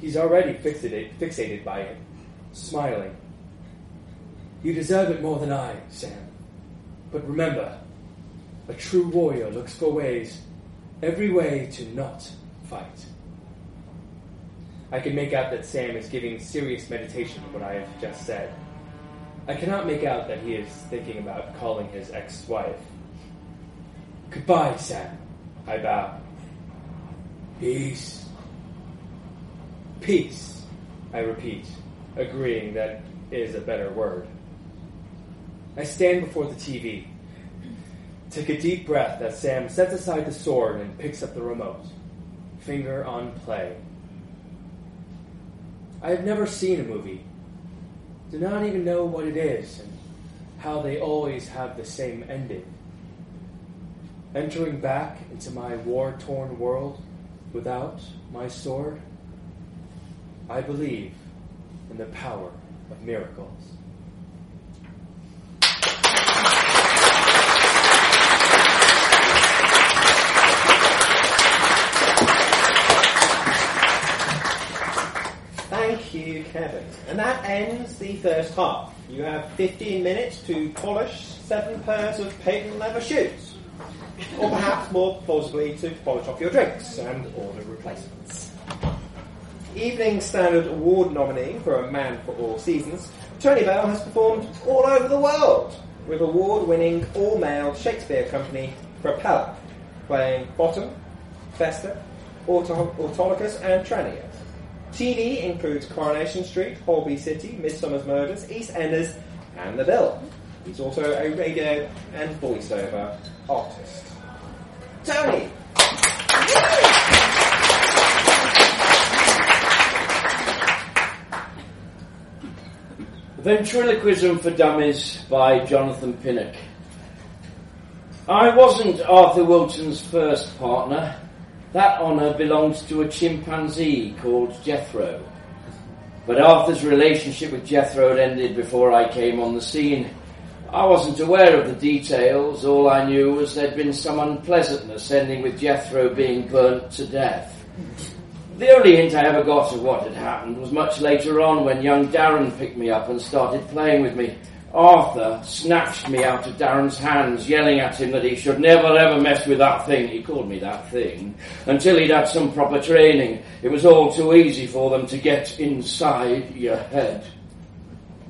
He's already fixated, by it, smiling. You deserve it more than I, Sam. But remember, a true warrior looks for ways, every way to not fight. I can make out that Sam is giving serious meditation to what I have just said. I cannot make out that he is thinking about calling his ex wife. Goodbye, Sam. I bow. Peace. Peace, I repeat, agreeing that is a better word. I stand before the TV. Take a deep breath as Sam sets aside the sword and picks up the remote. Finger on play. I have never seen a movie. Do not even know what it is and how they always have the same ending. Entering back into my war torn world without my sword, I believe in the power of miracles. You, Kevin. And that ends the first half. You have 15 minutes to polish seven pairs of patent leather shoes. Or perhaps more plausibly, to polish off your drinks and order replacements. Evening Standard Award nominee for A Man for All Seasons, Tony Bell has performed all over the world with award winning all male Shakespeare company Propeller, playing Bottom, Feste, Autolycus, and Tranio. TV includes Coronation Street, Holby City, Midsomer's Murders, EastEnders, and The Bill. He's also a radio and voiceover artist. Tony! Ventriloquism for Dummies by Jonathan Pinnock. I wasn't Arthur Wilton's first partner. That honour belonged to a chimpanzee called Jethro. But Arthur's relationship with Jethro had ended before I came on the scene. I wasn't aware of the details. All I knew was there'd been some unpleasantness ending with Jethro being burnt to death. The only hint I ever got of what had happened was much later on when young Darren picked me up and started playing with me. Arthur snatched me out of Darren's hands, yelling at him that he should never ever mess with that thing, he called me that thing, until he'd had some proper training. It was all too easy for them to get inside your head.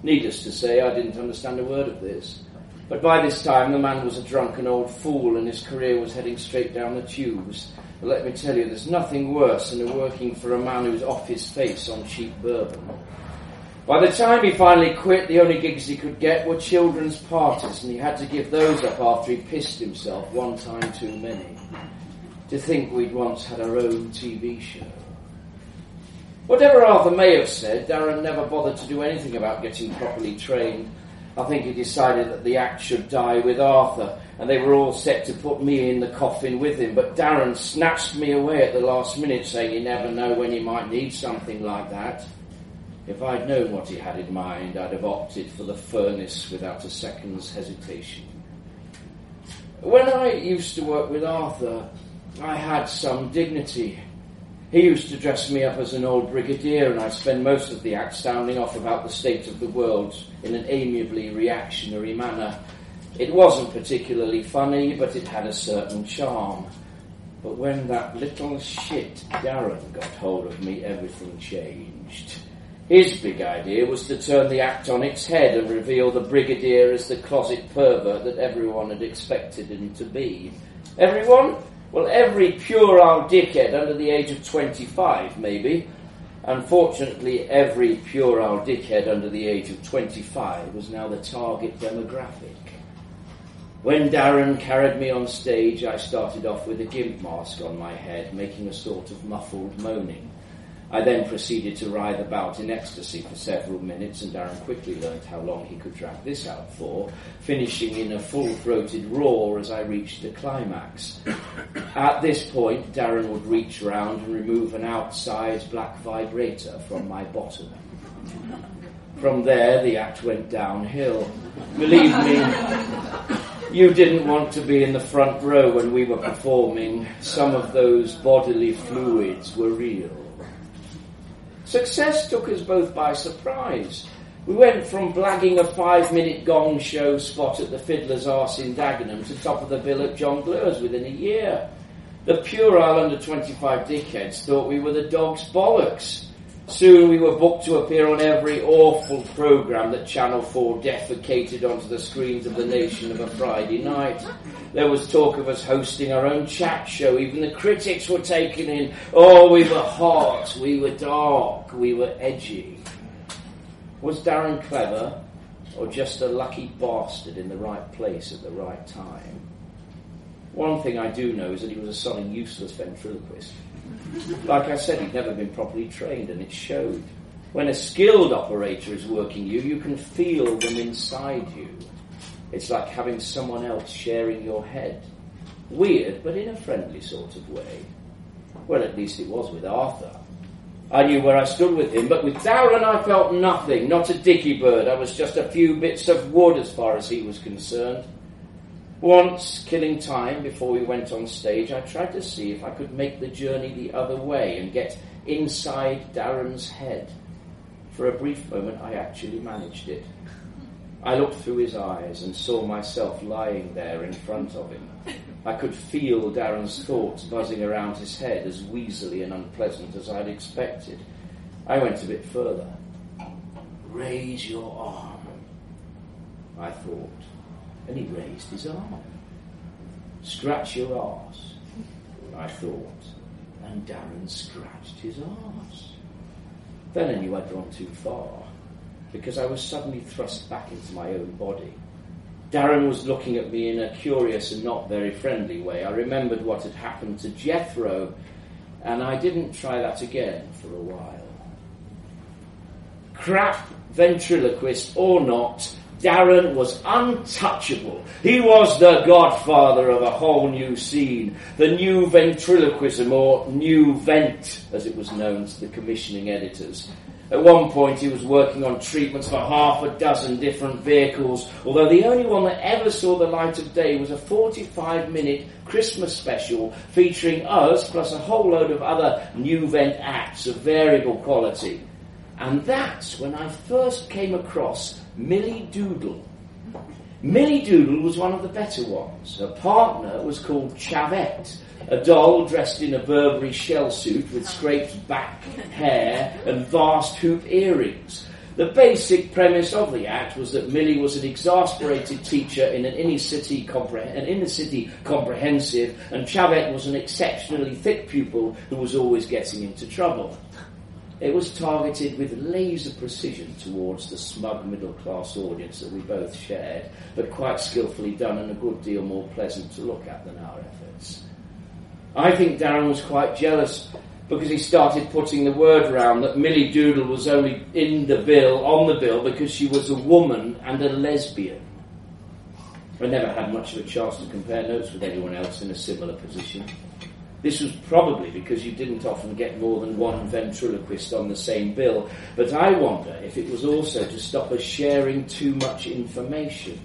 Needless to say, I didn't understand a word of this. But by this time, the man was a drunken old fool and his career was heading straight down the tubes. But let me tell you, there's nothing worse than working for a man who's off his face on cheap bourbon. By the time he finally quit, the only gigs he could get were children's parties, and he had to give those up after he pissed himself one time too many. To think we'd once had our own TV show. Whatever Arthur may have said, Darren never bothered to do anything about getting properly trained. I think he decided that the act should die with Arthur, and they were all set to put me in the coffin with him. But Darren snatched me away at the last minute, saying you never know when you might need something like that. If I'd known what he had in mind, I'd have opted for the furnace without a second's hesitation. When I used to work with Arthur, I had some dignity. He used to dress me up as an old brigadier, and I'd spend most of the act sounding off about the state of the world in an amiably reactionary manner. It wasn't particularly funny, but it had a certain charm. But when that little shit Darren got hold of me, everything changed. His big idea was to turn the act on its head and reveal the brigadier as the closet pervert that everyone had expected him to be. Everyone? Well, every puerile dickhead under the age of 25, maybe. Unfortunately, every puerile dickhead under the age of 25 was now the target demographic. When Darren carried me on stage, I started off with a gimp mask on my head, making a sort of muffled moaning. I then proceeded to writhe about in ecstasy for several minutes, and Darren quickly learned how long he could drag this out for, finishing in a full-throated roar as I reached the climax. At this point, Darren would reach round and remove an outsized black vibrator from my bottom. From there, the act went downhill. Believe me, you didn't want to be in the front row when we were performing. Some of those bodily fluids were real. Success took us both by surprise. We went from blagging a five minute gong show spot at the Fiddler's Arse in Dagenham to top of the bill at John Jongleurs within a year. The puerile under 25 dickheads thought we were the dog's bollocks. Soon we were booked to appear on every awful programme that Channel 4 defecated onto the screens of the nation of a Friday night. There was talk of us hosting our own chat show. Even the critics were taken in. Oh, we were hot, we were dark, we were edgy. Was Darren clever, or just a lucky bastard in the right place at the right time? One thing I do know is that he was a sodding useless ventriloquist. Like I said, he'd never been properly trained, and it showed. When a skilled operator is working you, you can feel them inside you. It's like having someone else sharing your head. Weird, but in a friendly sort of way. Well, at least it was with Arthur. I knew where I stood with him, but with Darren I felt nothing, not a dicky bird. I was just a few bits of wood as far as he was concerned. Once, killing time before we went on stage, I tried to see if I could make the journey the other way and get inside Darren's head. For a brief moment, I actually managed it. I looked through his eyes and saw myself lying there in front of him. I could feel Darren's thoughts buzzing around his head as weaselly and unpleasant as I'd expected. I went a bit further. Raise your arm, I thought and he raised his arm. Scratch your arse, I thought, and Darren scratched his arse. Then I knew I'd gone too far, because I was suddenly thrust back into my own body. Darren was looking at me in a curious and not very friendly way. I remembered what had happened to Jethro, and I didn't try that again for a while. Crap ventriloquist or not, Darren was untouchable. He was the godfather of a whole new scene, the new ventriloquism, or new vent, as it was known to the commissioning editors. At one point, he was working on treatments for half a dozen different vehicles, although the only one that ever saw the light of day was a 45 minute Christmas special featuring us plus a whole load of other new vent acts of variable quality. And that's when I first came across Millie Doodle. Millie Doodle was one of the better ones. Her partner was called Chavette, a doll dressed in a Burberry shell suit with scraped back hair and vast hoop earrings. The basic premise of the act was that Millie was an exasperated teacher in an inner city, compre- an inner city comprehensive, and Chavette was an exceptionally thick pupil who was always getting into trouble. It was targeted with laser precision towards the smug middle class audience that we both shared, but quite skillfully done and a good deal more pleasant to look at than our efforts. I think Darren was quite jealous because he started putting the word around that Millie Doodle was only in the bill, on the bill, because she was a woman and a lesbian. I never had much of a chance to compare notes with anyone else in a similar position. This was probably because you didn't often get more than one ventriloquist on the same bill, but I wonder if it was also to stop us sharing too much information.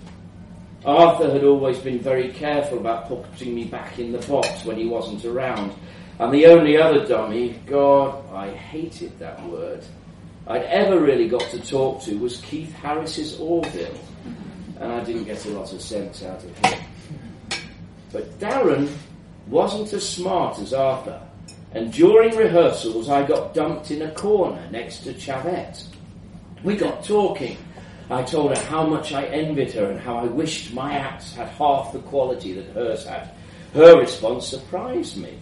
Arthur had always been very careful about putting me back in the box when he wasn't around, and the only other dummy, God, I hated that word, I'd ever really got to talk to was Keith Harris's Orville, and I didn't get a lot of sense out of him. But Darren wasn't as smart as Arthur, and during rehearsals I got dumped in a corner next to Chavette. We got talking. I told her how much I envied her and how I wished my acts had half the quality that hers had. Her response surprised me.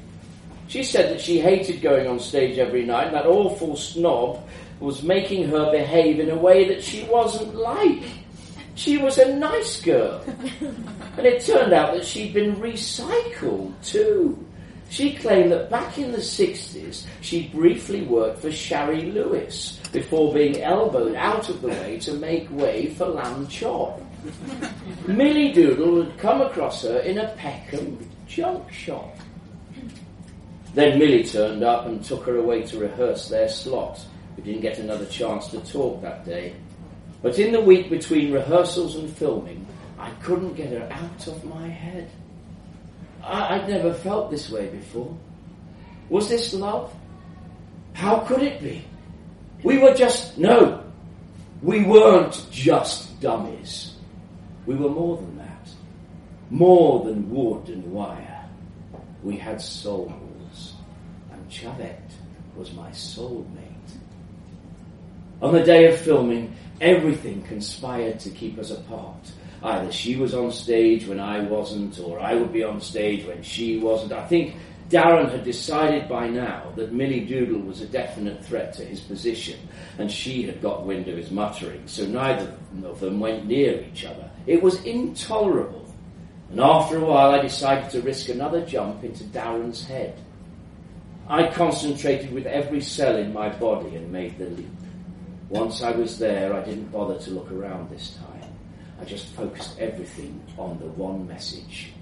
She said that she hated going on stage every night, and that awful snob was making her behave in a way that she wasn't like. She was a nice girl. And it turned out that she'd been recycled too. She claimed that back in the 60s, she briefly worked for Shari Lewis before being elbowed out of the way to make way for Lamb Chop. Millie Doodle had come across her in a Peckham junk shop. Then Millie turned up and took her away to rehearse their slot. We didn't get another chance to talk that day. But in the week between rehearsals and filming, I couldn't get her out of my head. I, would never felt this way before. Was this love? How could it be? We were just, no, we weren't just dummies. We were more than that. More than wood and wire. We had souls. And Chavette was my soulmate. On the day of filming, everything conspired to keep us apart. Either she was on stage when I wasn't, or I would be on stage when she wasn't. I think Darren had decided by now that Millie Doodle was a definite threat to his position, and she had got wind of his muttering, so neither of them went near each other. It was intolerable, and after a while I decided to risk another jump into Darren's head. I concentrated with every cell in my body and made the leap. Once I was there, I didn't bother to look around this time. I just focused everything on the one message.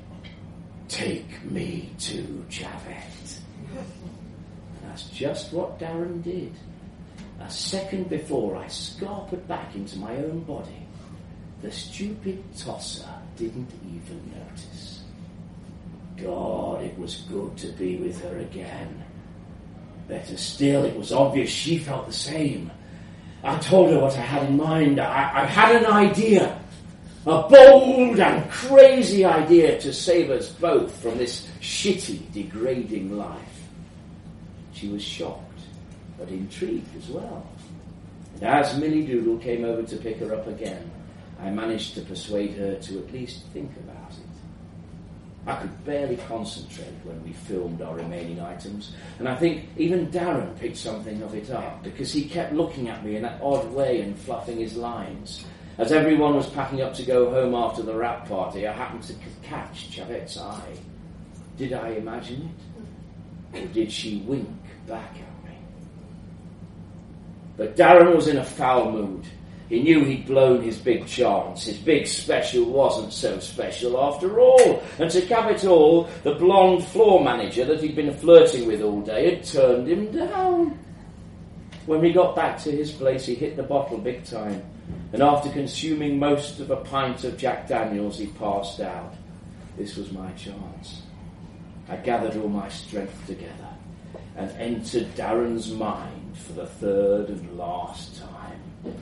Take me to Javette. And that's just what Darren did. A second before I scarpered back into my own body, the stupid tosser didn't even notice. God, it was good to be with her again. Better still, it was obvious she felt the same. I told her what I had in mind. I, I had an idea. A bold and crazy idea to save us both from this shitty, degrading life. She was shocked, but intrigued as well. And as Millie Doodle came over to pick her up again, I managed to persuade her to at least think about it. I could barely concentrate when we filmed our remaining items, and I think even Darren picked something of it up because he kept looking at me in that odd way and fluffing his lines. As everyone was packing up to go home after the wrap party, I happened to catch Chavette's eye. Did I imagine it? Or did she wink back at me? But Darren was in a foul mood. He knew he'd blown his big chance. His big special wasn't so special after all. And to cap it all, the blonde floor manager that he'd been flirting with all day had turned him down. When we got back to his place, he hit the bottle big time and after consuming most of a pint of Jack Daniels, he passed out. This was my chance. I gathered all my strength together and entered Darren's mind for the third and last time.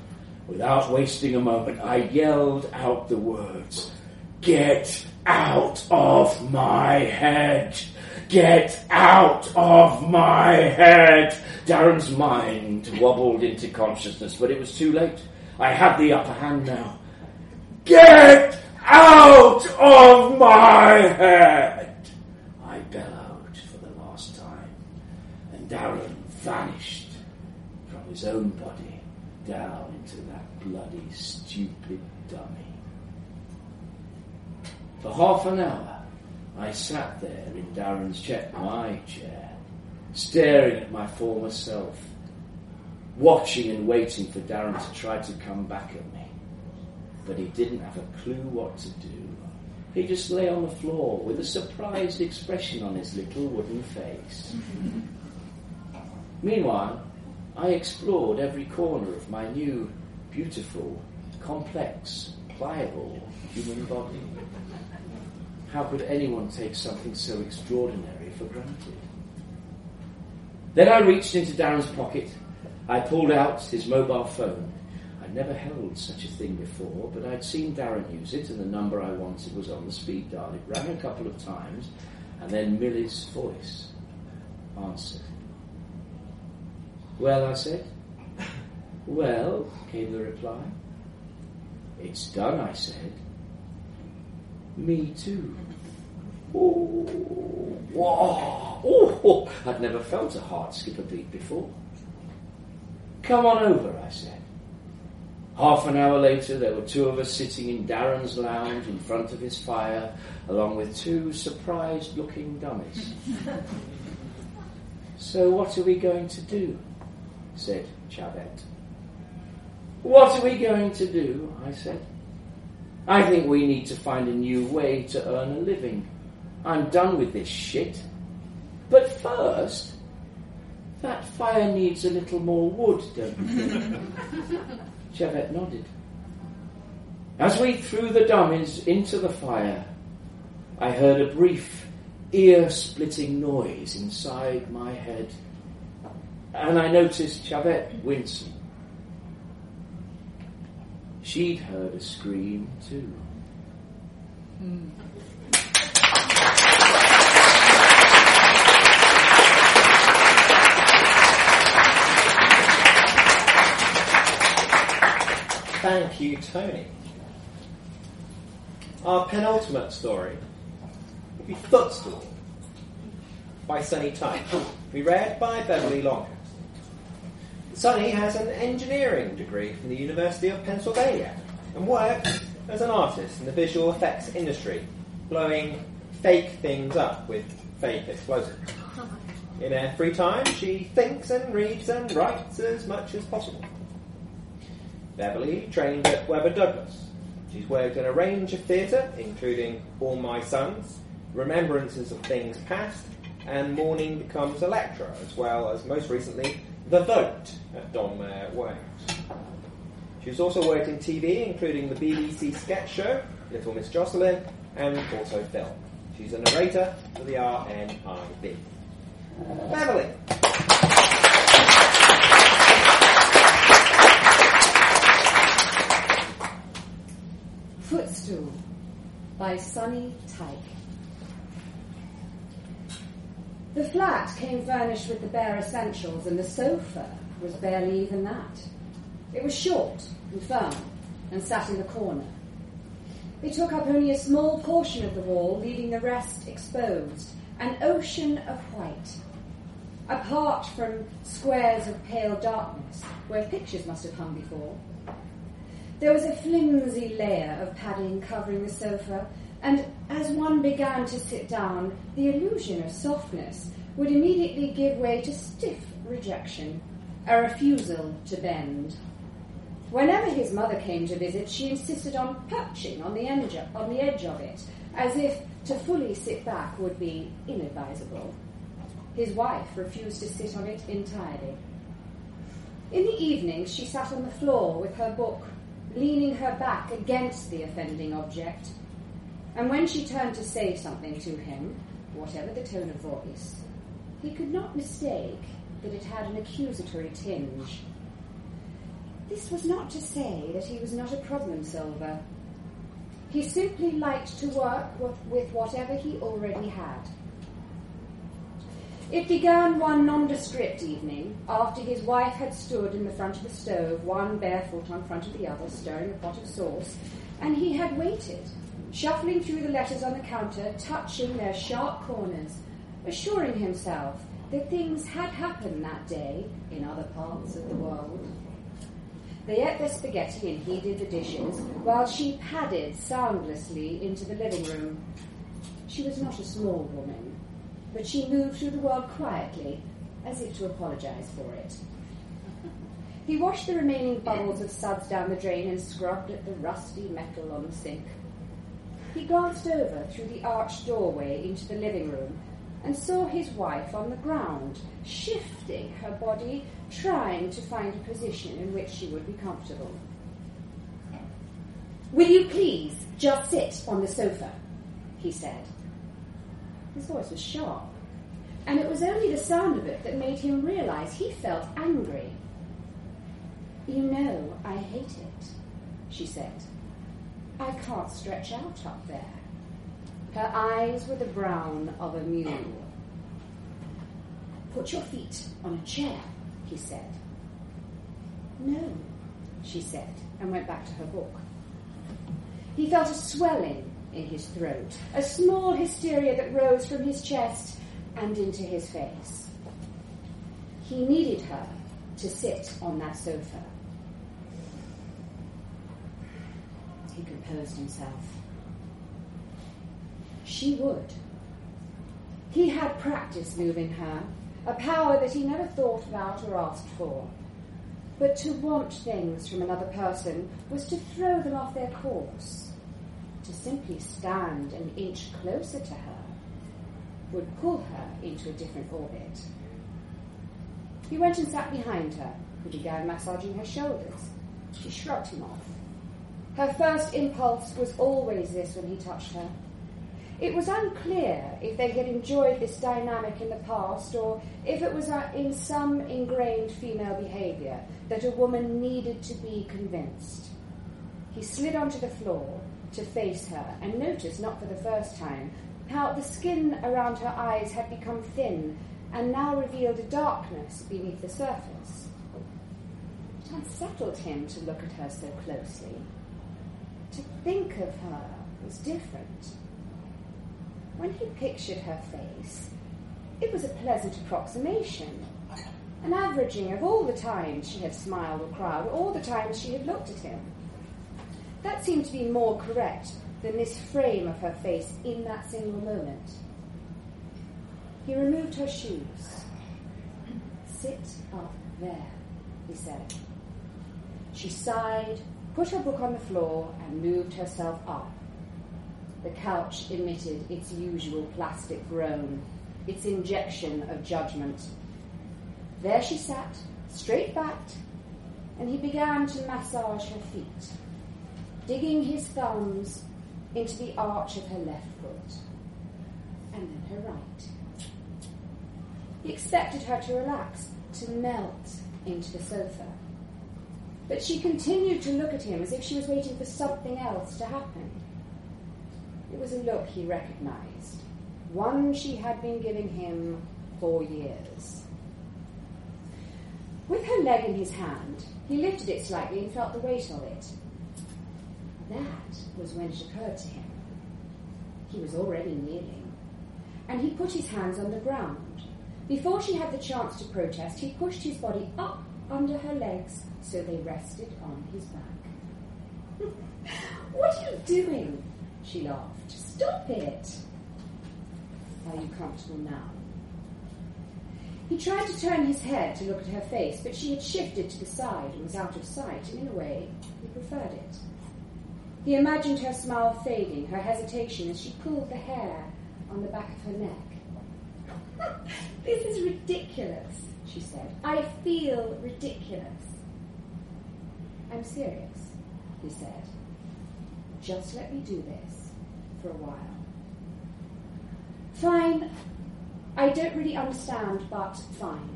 Without wasting a moment, I yelled out the words, Get out of my head! Get out of my head! Darren's mind wobbled into consciousness, but it was too late. I had the upper hand now. Get out of my head! I bellowed for the last time, and Darren vanished from his own body down into that bloody, stupid dummy. For half an hour, I sat there in Darren's chair, my chair, staring at my former self watching and waiting for Darren to try to come back at me. But he didn't have a clue what to do. He just lay on the floor with a surprised expression on his little wooden face. Meanwhile, I explored every corner of my new, beautiful, complex, pliable human body. How could anyone take something so extraordinary for granted? Then I reached into Darren's pocket I pulled out his mobile phone. I'd never held such a thing before, but I'd seen Darren use it, and the number I wanted was on the speed dial. It rang a couple of times, and then Millie's voice answered. Well, I said. Well, came the reply. It's done, I said. Me too. Oh, whoa. oh, I'd never felt a heart skip a beat before. Come on over, I said. Half an hour later, there were two of us sitting in Darren's lounge in front of his fire, along with two surprised looking dummies. so, what are we going to do? Said Chavette. What are we going to do? I said. I think we need to find a new way to earn a living. I'm done with this shit. But first, that fire needs a little more wood, don't you think? Nodded. As we threw the dummies into the fire, I heard a brief, ear splitting noise inside my head, and I noticed Javette wincing. She'd heard a scream too. Hmm. Thank you, Tony. Our penultimate story will be Footstool by Sunny Tyke, be read by Beverly Longhurst. Sunny has an engineering degree from the University of Pennsylvania and works as an artist in the visual effects industry, blowing fake things up with fake explosives. In her free time, she thinks and reads and writes as much as possible. Beverly trained at Webber Douglas. She's worked in a range of theatre, including All My Sons, Remembrances of Things Past, and Morning Becomes Electra, as well as most recently The Vote at Donmar Warehouse. She's also worked in TV, including the BBC sketch show Little Miss Jocelyn, and also film. She's a narrator for the RNIB. Beverly. Footstool by Sunny Tyke. The flat came furnished with the bare essentials, and the sofa was barely even that. It was short and firm and sat in the corner. It took up only a small portion of the wall, leaving the rest exposed, an ocean of white. Apart from squares of pale darkness, where pictures must have hung before, there was a flimsy layer of padding covering the sofa, and as one began to sit down, the illusion of softness would immediately give way to stiff rejection, a refusal to bend. Whenever his mother came to visit, she insisted on perching on the, on the edge of it, as if to fully sit back would be inadvisable. His wife refused to sit on it entirely. In the evenings, she sat on the floor with her book, leaning her back against the offending object. And when she turned to say something to him, whatever the tone of voice, he could not mistake that it had an accusatory tinge. This was not to say that he was not a problem solver. He simply liked to work with, whatever he already had. It began one nondescript evening after his wife had stood in the front of the stove, one barefoot on front of the other, stirring a pot of sauce, and he had waited, shuffling through the letters on the counter, touching their sharp corners, assuring himself that things had happened that day in other parts of the world. They ate their spaghetti and he did the dishes, while she padded soundlessly into the living room. She was not a small woman, but she moved through the world quietly, as if to apologize for it. He washed the remaining bubbles of suds down the drain and scrubbed at the rusty metal on the sink. He glanced over through the arched doorway into the living room and saw his wife on the ground, shifting her body, trying to find a position in which she would be comfortable. Will you please just sit on the sofa? he said. His voice was sharp, and it was only the sound of it that made him realize he felt angry. You know I hate it, she said. I can't stretch out up there. Her eyes were the brown of a mule. Put your feet on a chair, he said. No, she said, and went back to her book. He felt a swelling in his throat, a small hysteria that rose from his chest and into his face. He needed her to sit on that sofa. He himself. She would. He had practice moving her, a power that he never thought about or asked for. But to want things from another person was to throw them off their course. To simply stand an inch closer to her would pull her into a different orbit. He went and sat behind her, who began massaging her shoulders. She shrugged him off. Her first impulse was always this when he touched her. It was unclear if they had enjoyed this dynamic in the past or if it was uh, in some ingrained female behaviour that a woman needed to be convinced. He slid onto the floor to face her and noticed, not for the first time, how the skin around her eyes had become thin and now revealed a darkness beneath the surface. It unsettled him to look at her so closely. To think of her was different. When he pictured her face, it was a pleasant approximation, an averaging of all the times she had smiled or cried, or all the times she had looked at him. That seemed to be more correct than this frame of her face in that single moment. He removed her shoes. Sit up there, he said. She sighed, put her book on the floor, and moved herself up. The couch emitted its usual plastic groan, its injection of judgment. There she sat, straight backed, and he began to massage her feet, digging his thumbs into the arch of her left foot, and then her right. He expected her to relax, to melt into the sofa. But she continued to look at him as if she was waiting for something else to happen. It was a look he recognized, one she had been giving him for years. With her leg in his hand, he lifted it slightly and felt the weight of it. That was when it occurred to him. He was already kneeling, and he put his hands on the ground. Before she had the chance to protest, he pushed his body up under her legs so they rested on his back. what are you doing? She laughed. Stop it. Are you comfortable now? He tried to turn his head to look at her face, but she had shifted to the side and was out of sight, and in a way, he preferred it. He imagined her smile fading, her hesitation as she pulled the hair on the back of her neck. this is ridiculous, she said. I feel ridiculous. I'm serious, he said. Just let me do this for a while. Fine. I don't really understand, but fine,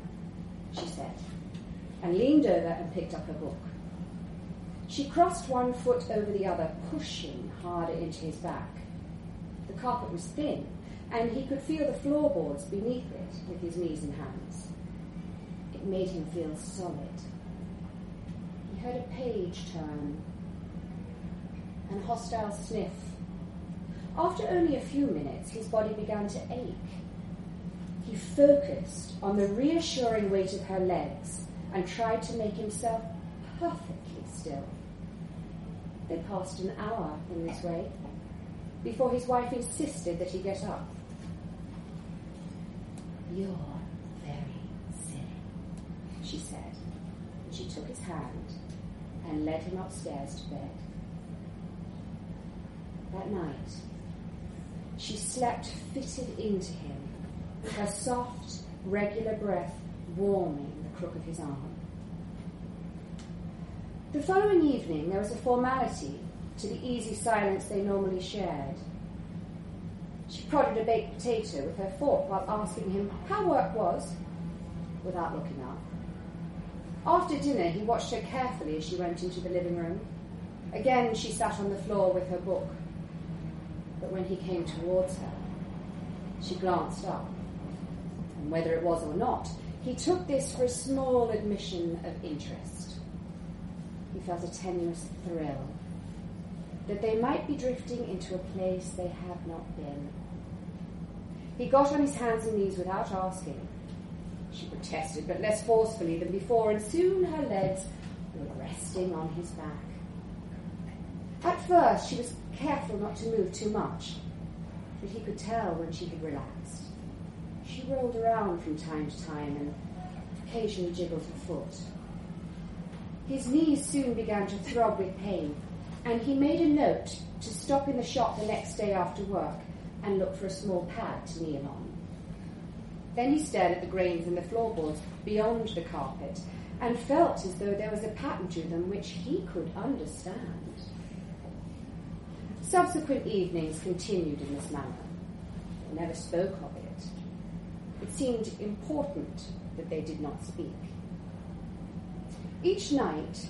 she said, and leaned over and picked up her book. She crossed one foot over the other, pushing harder into his back. The carpet was thin, and he could feel the floorboards beneath it with his knees and hands. It made him feel solid. He heard a page turn and a hostile sniff. After only a few minutes, his body began to ache. He focused on the reassuring weight of her legs and tried to make himself perfectly still. They passed an hour in this way before his wife insisted that he get up. You're very silly, she said. And she took his hand and led him upstairs to bed. That night, she slept fitted into him, her soft, regular breath warming the crook of his arm. The following evening, there was a formality to the easy silence they normally shared. She prodded a baked potato with her fork while asking him how work was, without looking up. After dinner, he watched her carefully as she went into the living room. Again, she sat on the floor with her book. But when he came towards her, she glanced up. And whether it was or not, he took this for a small admission of interest. He felt a tenuous thrill. that they might be drifting into a place they had not been. He got on his hands and knees without asking. She protested, but less forcefully than before, and soon her legs were resting on his back. At first, she was careful not to move too much, but he could tell when she had relaxed. She rolled around from time to time and occasionally jiggled her foot. His knees soon began to throb with pain, and he made a note to stop in the shop the next day after work and look for a small pad to kneel on. Then he stared at the grains in the floorboards beyond the carpet and felt as though there was a pattern to them which he could understand. Subsequent evenings continued in this manner. They never spoke of it. It seemed important that they did not speak. Each night,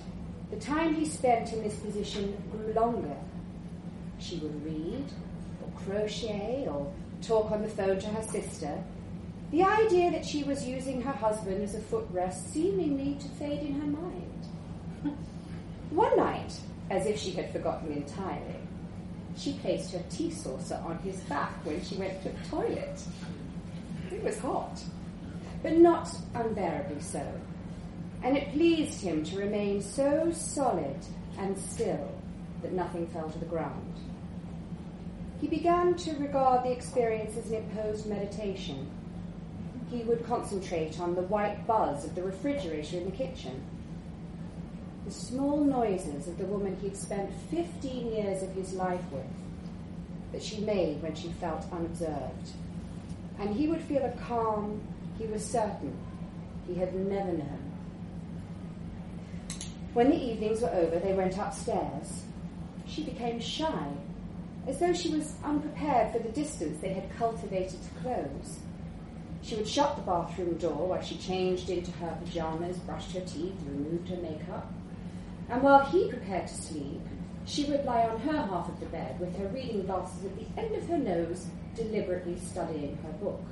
the time he spent in this position grew longer. She would read, or crochet, or talk on the phone to her sister. The idea that she was using her husband as a footrest seemingly to fade in her mind. One night, as if she had forgotten entirely, she placed her tea saucer on his back when she went to the toilet. It was hot, but not unbearably so, and it pleased him to remain so solid and still that nothing fell to the ground. He began to regard the experience as an imposed meditation. He would concentrate on the white buzz of the refrigerator in the kitchen, the small noises of the woman he'd spent 15 years of his life with that she made when she felt unobserved. And he would feel a calm he was certain he had never known. When the evenings were over, they went upstairs. She became shy, as though she was unprepared for the distance they had cultivated to close. She would shut the bathroom door while she changed into her pajamas, brushed her teeth, removed her makeup. And while he prepared to sleep, she would lie on her half of the bed with her reading glasses at the end of her nose, deliberately studying her book,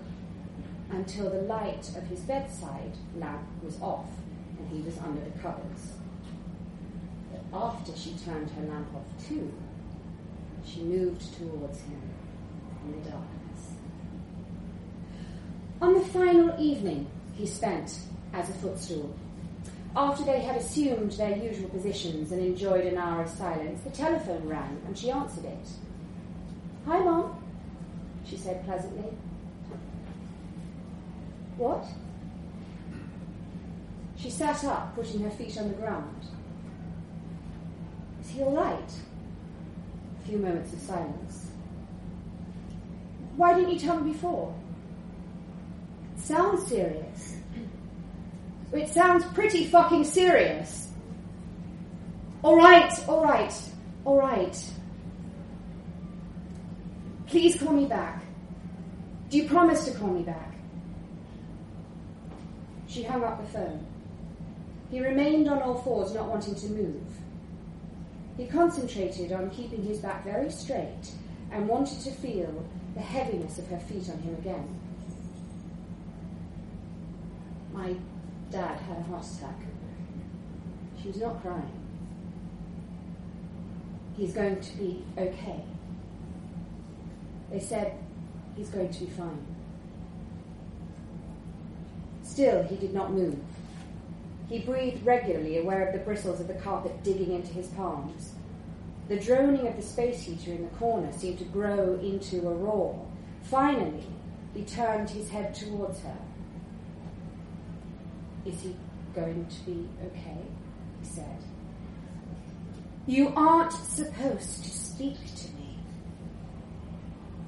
until the light of his bedside lamp was off and he was under the covers. But after she turned her lamp off too, she moved towards him in the darkness. On the final evening he spent as a footstool, after they had assumed their usual positions and enjoyed an hour of silence, the telephone rang and she answered it. Hi, Mom, she said pleasantly. What? She sat up, putting her feet on the ground. Is he all right? A few moments of silence. Why didn't you tell me before? Sounds serious. It sounds pretty fucking serious. All right, all right, all right. Please call me back. Do you promise to call me back? She hung up the phone. He remained on all fours, not wanting to move. He concentrated on keeping his back very straight and wanted to feel the heaviness of her feet on him again. My dad had a heart attack. She was not crying. He's going to be okay. They said he's going to be fine. Still, he did not move. He breathed regularly, aware of the bristles of the carpet digging into his palms. The droning of the space heater in the corner seemed to grow into a roar. Finally, he turned his head towards her. Is he going to be okay? He said. You aren't supposed to speak to me.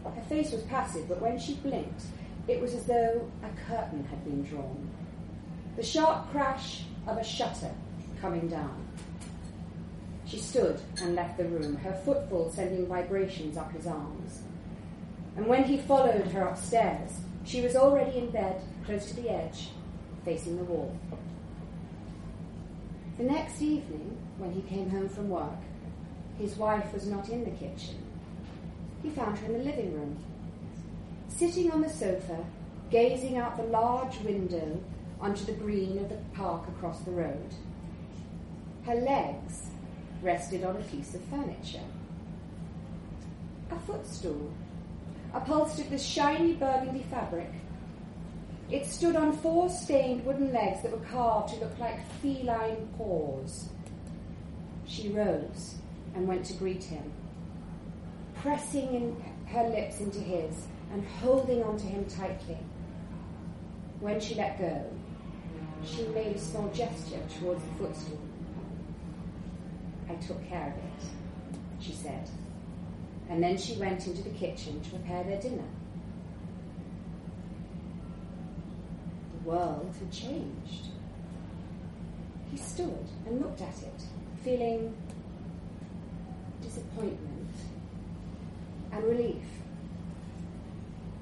Her face was passive, but when she blinked, it was as though a curtain had been drawn. The sharp crash of a shutter coming down. She stood and left the room, her footfall sending vibrations up his arms. And when he followed her upstairs, she was already in bed, close to the edge, facing the wall. The next evening, when he came home from work, his wife was not in the kitchen. He found her in the living room, sitting on the sofa, gazing out the large window onto the green of the park across the road. Her legs rested on a piece of furniture. A footstool, upholstered with shiny burgundy fabric. It stood on four stained wooden legs that were carved to look like feline paws. She rose and went to greet him, pressing in her lips into his and holding onto him tightly. When she let go, she made a small gesture towards the footstool. I took care of it, she said. And then she went into the kitchen to prepare their dinner. World had changed. He stood and looked at it, feeling disappointment and relief.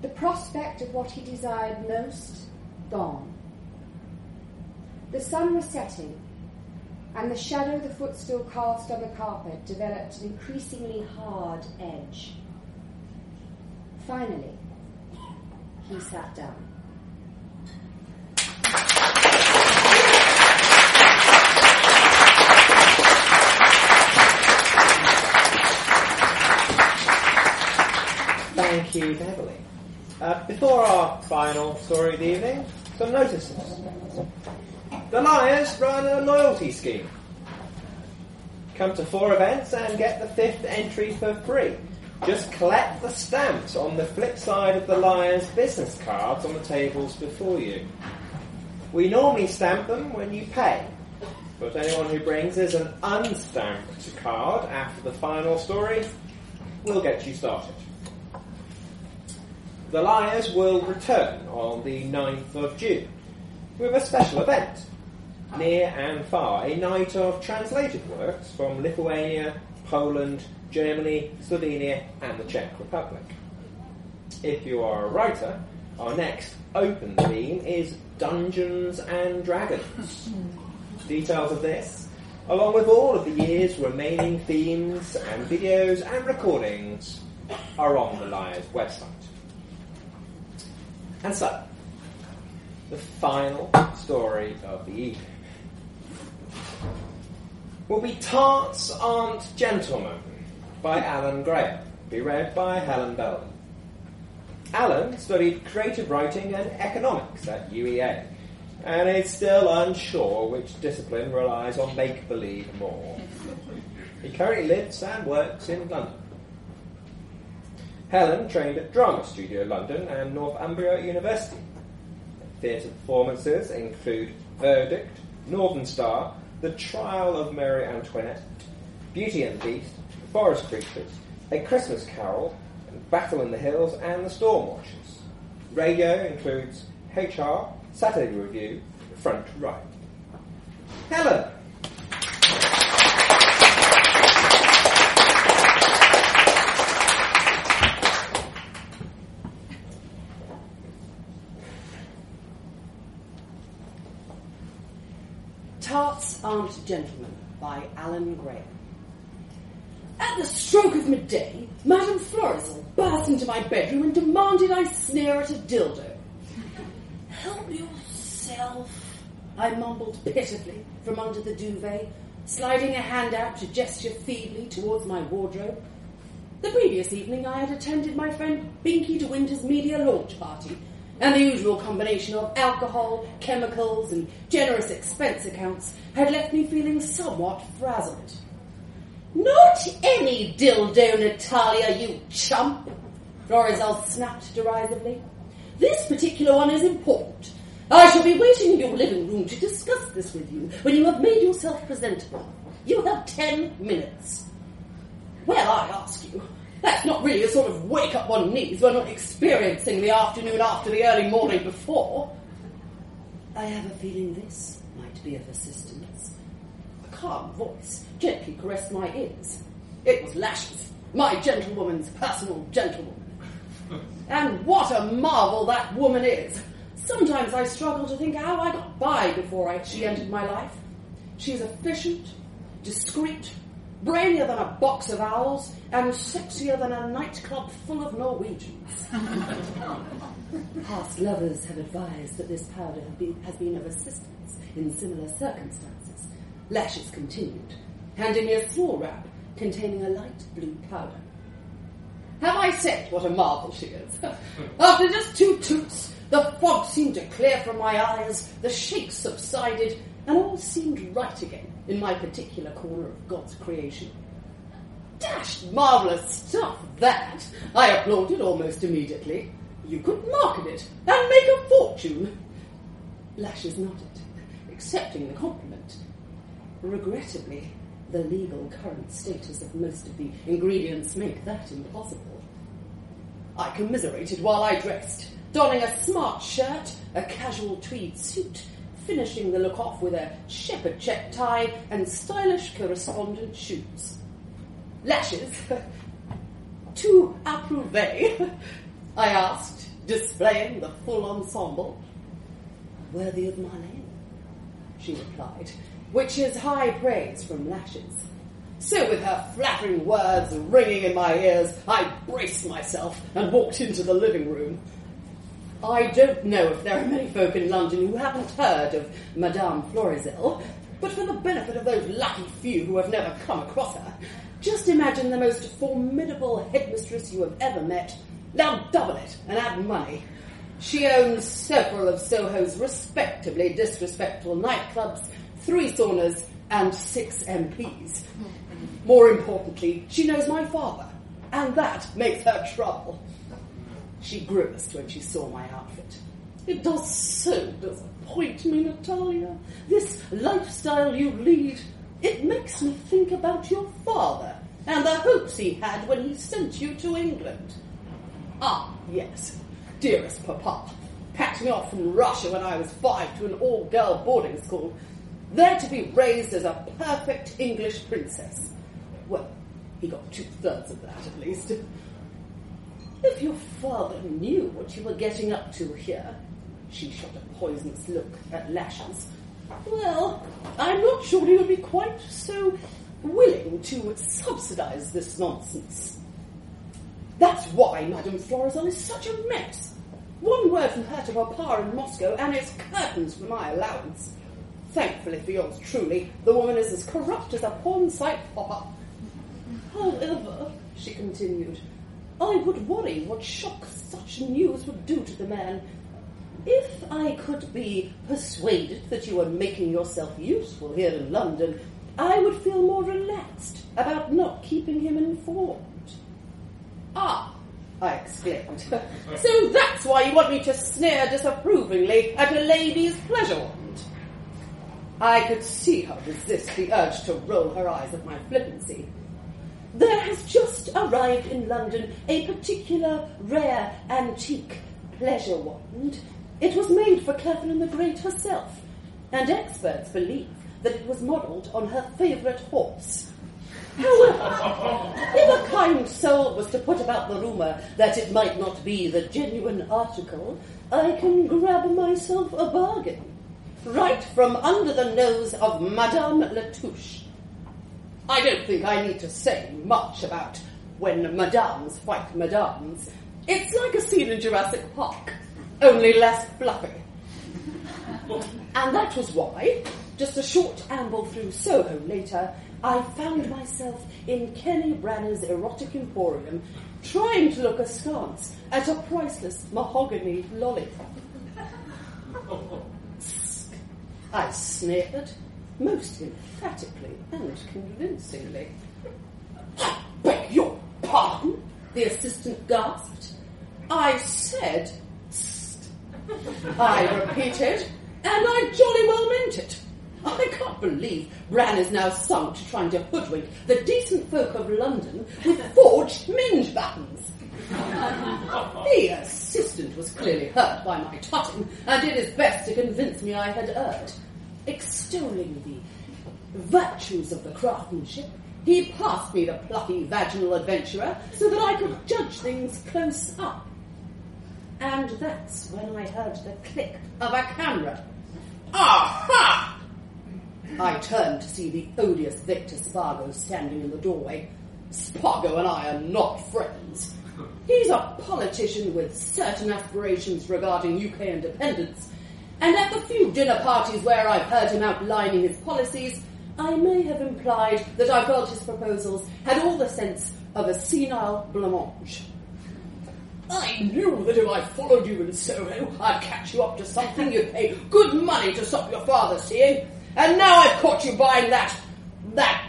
The prospect of what he desired most gone. The sun was setting, and the shadow the footstool cast on the carpet developed an increasingly hard edge. Finally, he sat down. Thank you, Beverly. Uh, before our final story of the evening, some notices. The Liars run a loyalty scheme. Come to four events and get the fifth entry for free. Just collect the stamps on the flip side of the Liars business cards on the tables before you. We normally stamp them when you pay, but anyone who brings us an unstamped card after the final story will get you started. The Liars will return on the 9th of June with a special event, near and far, a night of translated works from Lithuania, Poland, Germany, Slovenia, and the Czech Republic. If you are a writer, our next open theme is Dungeons and Dragons. Details of this, along with all of the year's remaining themes and videos and recordings, are on the Liars website. And so, the final story of the evening will be Tarts Aren't Gentlemen by Alan Graham, be read by Helen Belden. Alan studied creative writing and economics at UEA, and is still unsure which discipline relies on make believe more. He currently lives and works in London. Helen trained at Drama Studio London and Northumbria University. Theatre performances include Verdict, Northern Star, The Trial of Mary Antoinette, Beauty and the Beast, Forest Creatures, A Christmas Carol, Battle in the Hills, and The Storm Watchers. Radio includes HR, Saturday Review, Front Row. Helen! Tarts Aren't Gentlemen by Alan Graham. At the stroke of midday, Madame Florizel burst into my bedroom and demanded I sneer at a dildo. Help yourself, I mumbled pitifully from under the duvet, sliding a hand out to gesture feebly towards my wardrobe. The previous evening I had attended my friend Binky de Winter's media launch party, and the usual combination of alcohol, chemicals, and generous expense accounts had left me feeling somewhat frazzled. Not any dildo, Natalia, you chump! Florizel snapped derisively. This particular one is important. I shall be waiting in your living room to discuss this with you when you have made yourself presentable. You have ten minutes. Well, I ask you, that's not really a sort of wake up one needs when not experiencing the afternoon after the early morning before. I have a feeling this might be of assistance. A calm voice gently caressed my ears. It was Lashes, my gentlewoman's personal gentlewoman. And what a marvel that woman is! Sometimes I struggle to think how I got by before I, she entered my life. She is efficient, discreet, brainier than a box of owls, and sexier than a nightclub full of Norwegians. Past lovers have advised that this powder been, has been of assistance in similar circumstances. Lashes continued, handing me a small wrap containing a light blue powder. Have I said what a marvel she is? After just two toots, the fog seemed to clear from my eyes, the shakes subsided, and all seemed right again in my particular corner of God's creation. Dashed marvellous stuff, that! I applauded almost immediately. You could market it and make a fortune. Lashes nodded, accepting the compliment. Regrettably, the legal current status of most of the ingredients make that impossible. I commiserated while I dressed, donning a smart shirt, a casual tweed suit, finishing the look off with a shepherd check tie and stylish co-respondent shoes. Lashes? to approve? I asked, displaying the full ensemble. Worthy of my name, she replied, which is high praise from Lashes. So, with her flattering words ringing in my ears, I braced myself and walked into the living room. I don't know if there are many folk in London who haven't heard of Madame Florizel, but for the benefit of those lucky few who have never come across her, just imagine the most formidable headmistress you have ever met. Now double it and add money. She owns several of Soho's respectably disrespectful nightclubs, three saunas, and six MPs. More importantly, she knows my father, and that makes her trouble. She grimaced when she saw my outfit. It does so disappoint me, Natalia. This lifestyle you lead, it makes me think about your father and the hopes he had when he sent you to England. Ah, yes, dearest papa, packed me off from Russia when I was five to an all-girl boarding school, there to be raised as a perfect English princess. Well, he got two-thirds of that at least. If your father knew what you were getting up to here, she shot a poisonous look at Lashes. Well, I'm not sure he would be quite so willing to subsidize this nonsense. That's why Madame Florizel is such a mess. One word from her to her Papa in Moscow, and it's curtains for my allowance. Thankfully for yours truly, the woman is as corrupt as a porn site popper. However, she continued, I would worry what shock such news would do to the man. If I could be persuaded that you are making yourself useful here in London, I would feel more relaxed about not keeping him informed. Ah, I exclaimed. so that's why you want me to sneer disapprovingly at a lady's pleasure wand. I could see her resist the urge to roll her eyes at my flippancy. There has just arrived in London a particular rare antique pleasure wand. It was made for Catherine the Great herself, and experts believe that it was modelled on her favourite horse. However, if a kind soul was to put about the rumour that it might not be the genuine article, I can grab myself a bargain. Right from under the nose of Madame Latouche. I don't think I need to say much about when madames fight madames. It's like a scene in Jurassic Park, only less fluffy. And that was why, just a short amble through Soho later, I found myself in Kenny Branner's erotic emporium, trying to look askance at a priceless mahogany lollipop. I sneered, most emphatically and convincingly. I beg your pardon, the assistant gasped. I said, "Sst." I repeated, and I jolly well meant it. I can't believe Bran is now sunk to trying to hoodwink the decent folk of London with forged minge buttons. the assistant was clearly hurt by my tutting and did his best to convince me I had erred. Extolling the virtues of the craftsmanship, he passed me the plucky vaginal adventurer so that I could judge things close up. And that's when I heard the click of a camera. Aha! I turned to see the odious Victor Spargo standing in the doorway. Spargo and I are not friends. He's a politician with certain aspirations regarding UK independence, and at the few dinner parties where I've heard him outlining his policies, I may have implied that I felt his proposals had all the sense of a senile blancmange. I knew that if I followed you in Soho, I'd catch you up to something you'd pay good money to stop your father seeing. And now I've caught you buying that, that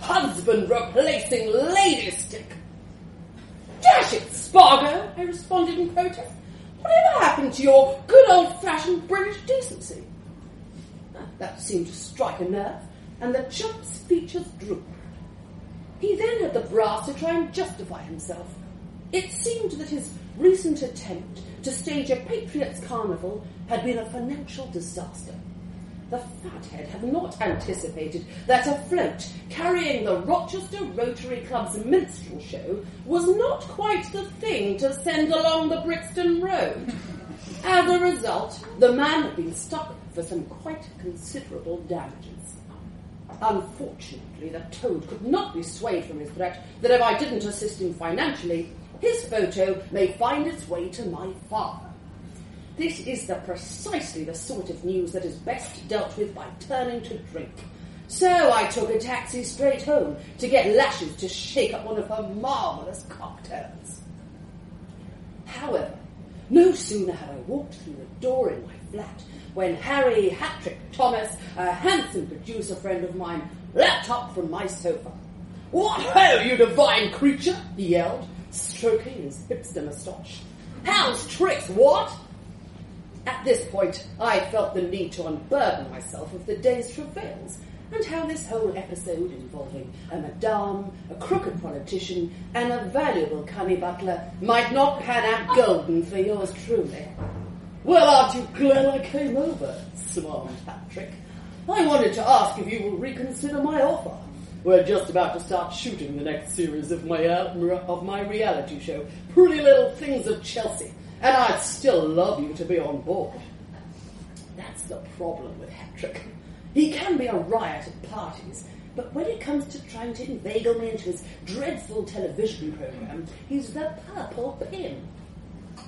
husband replacing lady stick. Dash it, Spargo, I responded in protest. Whatever happened to your good old fashioned British decency? That seemed to strike a nerve, and the chump's features drooped. He then had the brass to try and justify himself. It seemed that his recent attempt to stage a Patriots' carnival had been a financial disaster. The fathead had not anticipated that a float carrying the Rochester Rotary Club's minstrel show was not quite the thing to send along the Brixton Road. As a result, the man had been stuck for some quite considerable damages. Unfortunately, the toad could not be swayed from his threat that if I didn't assist him financially, his photo may find its way to my father. This is the precisely the sort of news that is best dealt with by turning to drink. So I took a taxi straight home to get Lashes to shake up one of her marvellous cocktails. However, no sooner had I walked through the door in my flat when Harry Hattrick Thomas, a handsome producer friend of mine, leapt up from my sofa. What ho, you divine creature! he yelled, stroking his hipster moustache. How's tricks, what? At this point, I felt the need to unburden myself of the day's travails and how this whole episode involving a madame, a crooked politician, and a valuable canny butler might not pan out golden for yours truly. Well, aren't you glad I came over? smiled Patrick. I wanted to ask if you will reconsider my offer. We're just about to start shooting the next series of my uh, of my reality show, Pretty Little Things of Chelsea, and I'd still love you to be on board. That's the problem with Hattrick. He can be a riot at parties, but when it comes to trying to inveigle me into his dreadful television program, he's the purple pin.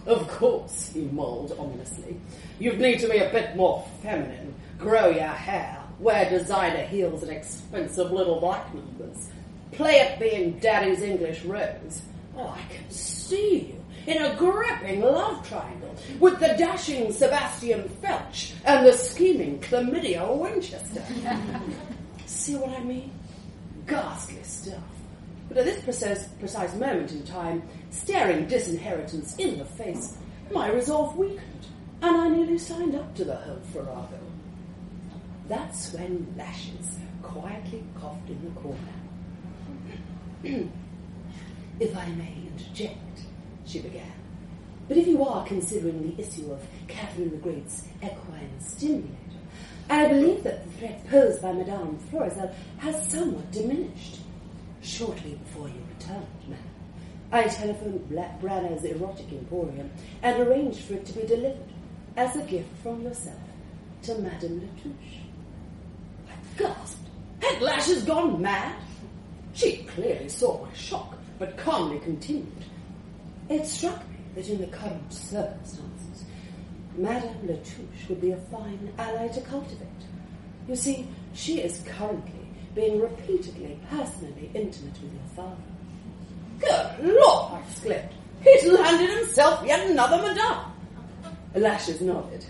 Of course, he mulled ominously. You'd need to be a bit more feminine, grow your hair, wear designer heels and expensive little black numbers. Play at being Daddy's English Rose. Oh, I can see you in a gripping love triangle with the dashing Sebastian Felch and the scheming Chlamydia Winchester. see what I mean? Ghastly stuff. But at this precise, precise moment in time, staring disinheritance in the face, my resolve weakened, and I nearly signed up to the whole farrago. That's when Lashes quietly coughed in the corner. if I may interject, she began. But if you are considering the issue of Catherine the Great's equine stimulator, I believe that the threat posed by Madame Florizel has somewhat diminished. Shortly before you returned, ma'am, I telephoned Black Branner's Erotic Emporium and arranged for it to be delivered as a gift from yourself to Madame Latouche. I gasped. Had Lashes gone mad? She clearly saw my shock, but calmly continued. It struck me that in the current circumstances, Madame Latouche would be a fine ally to cultivate. You see, she is currently being repeatedly personally intimate with your father. Good Lord! I exclaimed. He's landed himself yet another madame. Lashes nodded.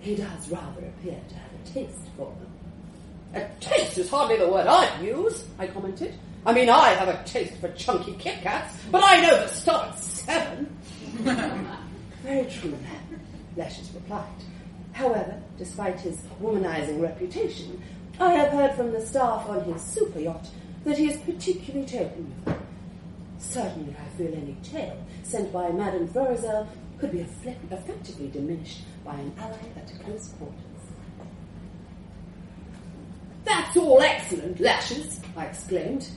He does rather appear to have a taste for them. A taste is hardly the word I'd use, I commented. I mean, I have a taste for chunky Kit Kats, but I know the stop at seven. Very true, ma'am, Lashes replied. However, despite his womanizing reputation, I have heard from the staff on his super yacht that he is particularly taken with her. Certainly, I feel any tale sent by Madame Florizel could be effect- effectively diminished by an ally at close quarters. That's all excellent, Lashes, I exclaimed.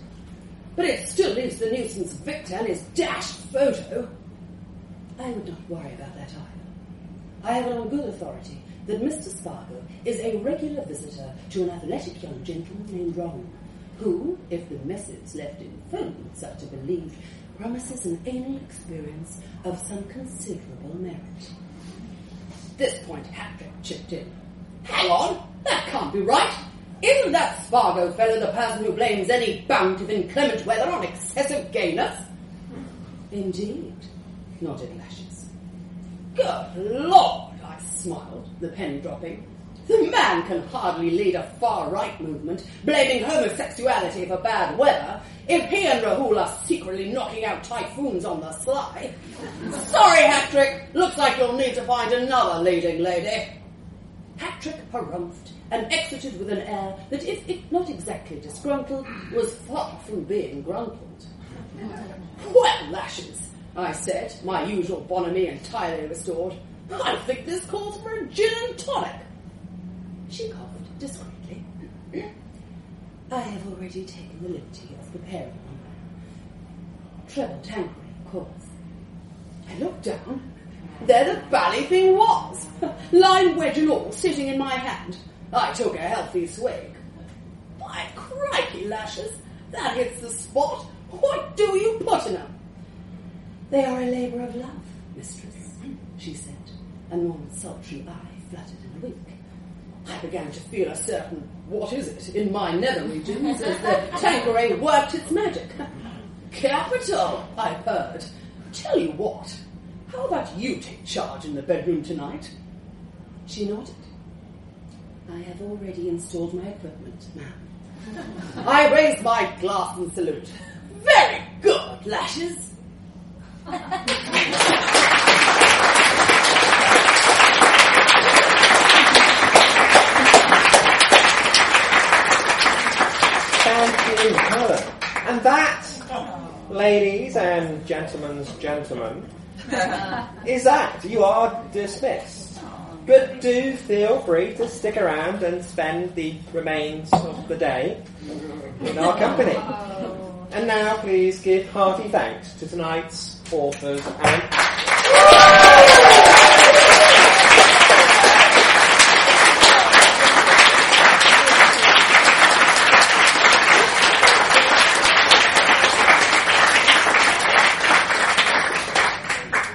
But it still leaves the nuisance Victor and his dashed photo. I would not worry about that either. I have it on good authority that Mr. Spargo is a regular visitor to an athletic young gentleman named Ron, who, if the message left in phones are to be believed, promises an anal experience of some considerable merit. This point Hattrick chipped in. Hang on, that can't be right. Isn't that Spargo fellow the person who blames any bout of inclement weather on excessive gayness? Indeed, nodded Lashes. Good Lord, I smiled, the pen dropping. The man can hardly lead a far-right movement, blaming homosexuality for bad weather, if he and Rahul are secretly knocking out typhoons on the sly. Sorry, Hattrick, looks like you'll need to find another leading lady. Hattrick harumphed and exited with an air that, if it not exactly disgruntled, was far from being grumpled. Well, Lashes, I said, my usual bonhomie entirely restored. I think this calls for a gin and tonic. She coughed discreetly. I have already taken the liberty of preparing one. Treble Tanqueray, of course. I looked down. There the bally thing was, lime wedge and all, sitting in my hand. I took a healthy swig. By crikey, Lashes, that hits the spot. What do you put in them? They are a labour of love, mistress, she said, and one sultry eye fluttered in a wink. I began to feel a certain, what is it, in my nether regions as the Tanqueray worked its magic. Capital, I purred. Tell you what, how about you take charge in the bedroom tonight? She nodded. I have already installed my equipment, ma'am. I raised my glass and salute. Very good, Lashes. Thank you, Helen. And that, ladies and gentlemen's gentlemen, is that. You are dismissed. But do feel free to stick around and spend the remains of the day in our company. Oh. And now please give hearty thanks to tonight's authors and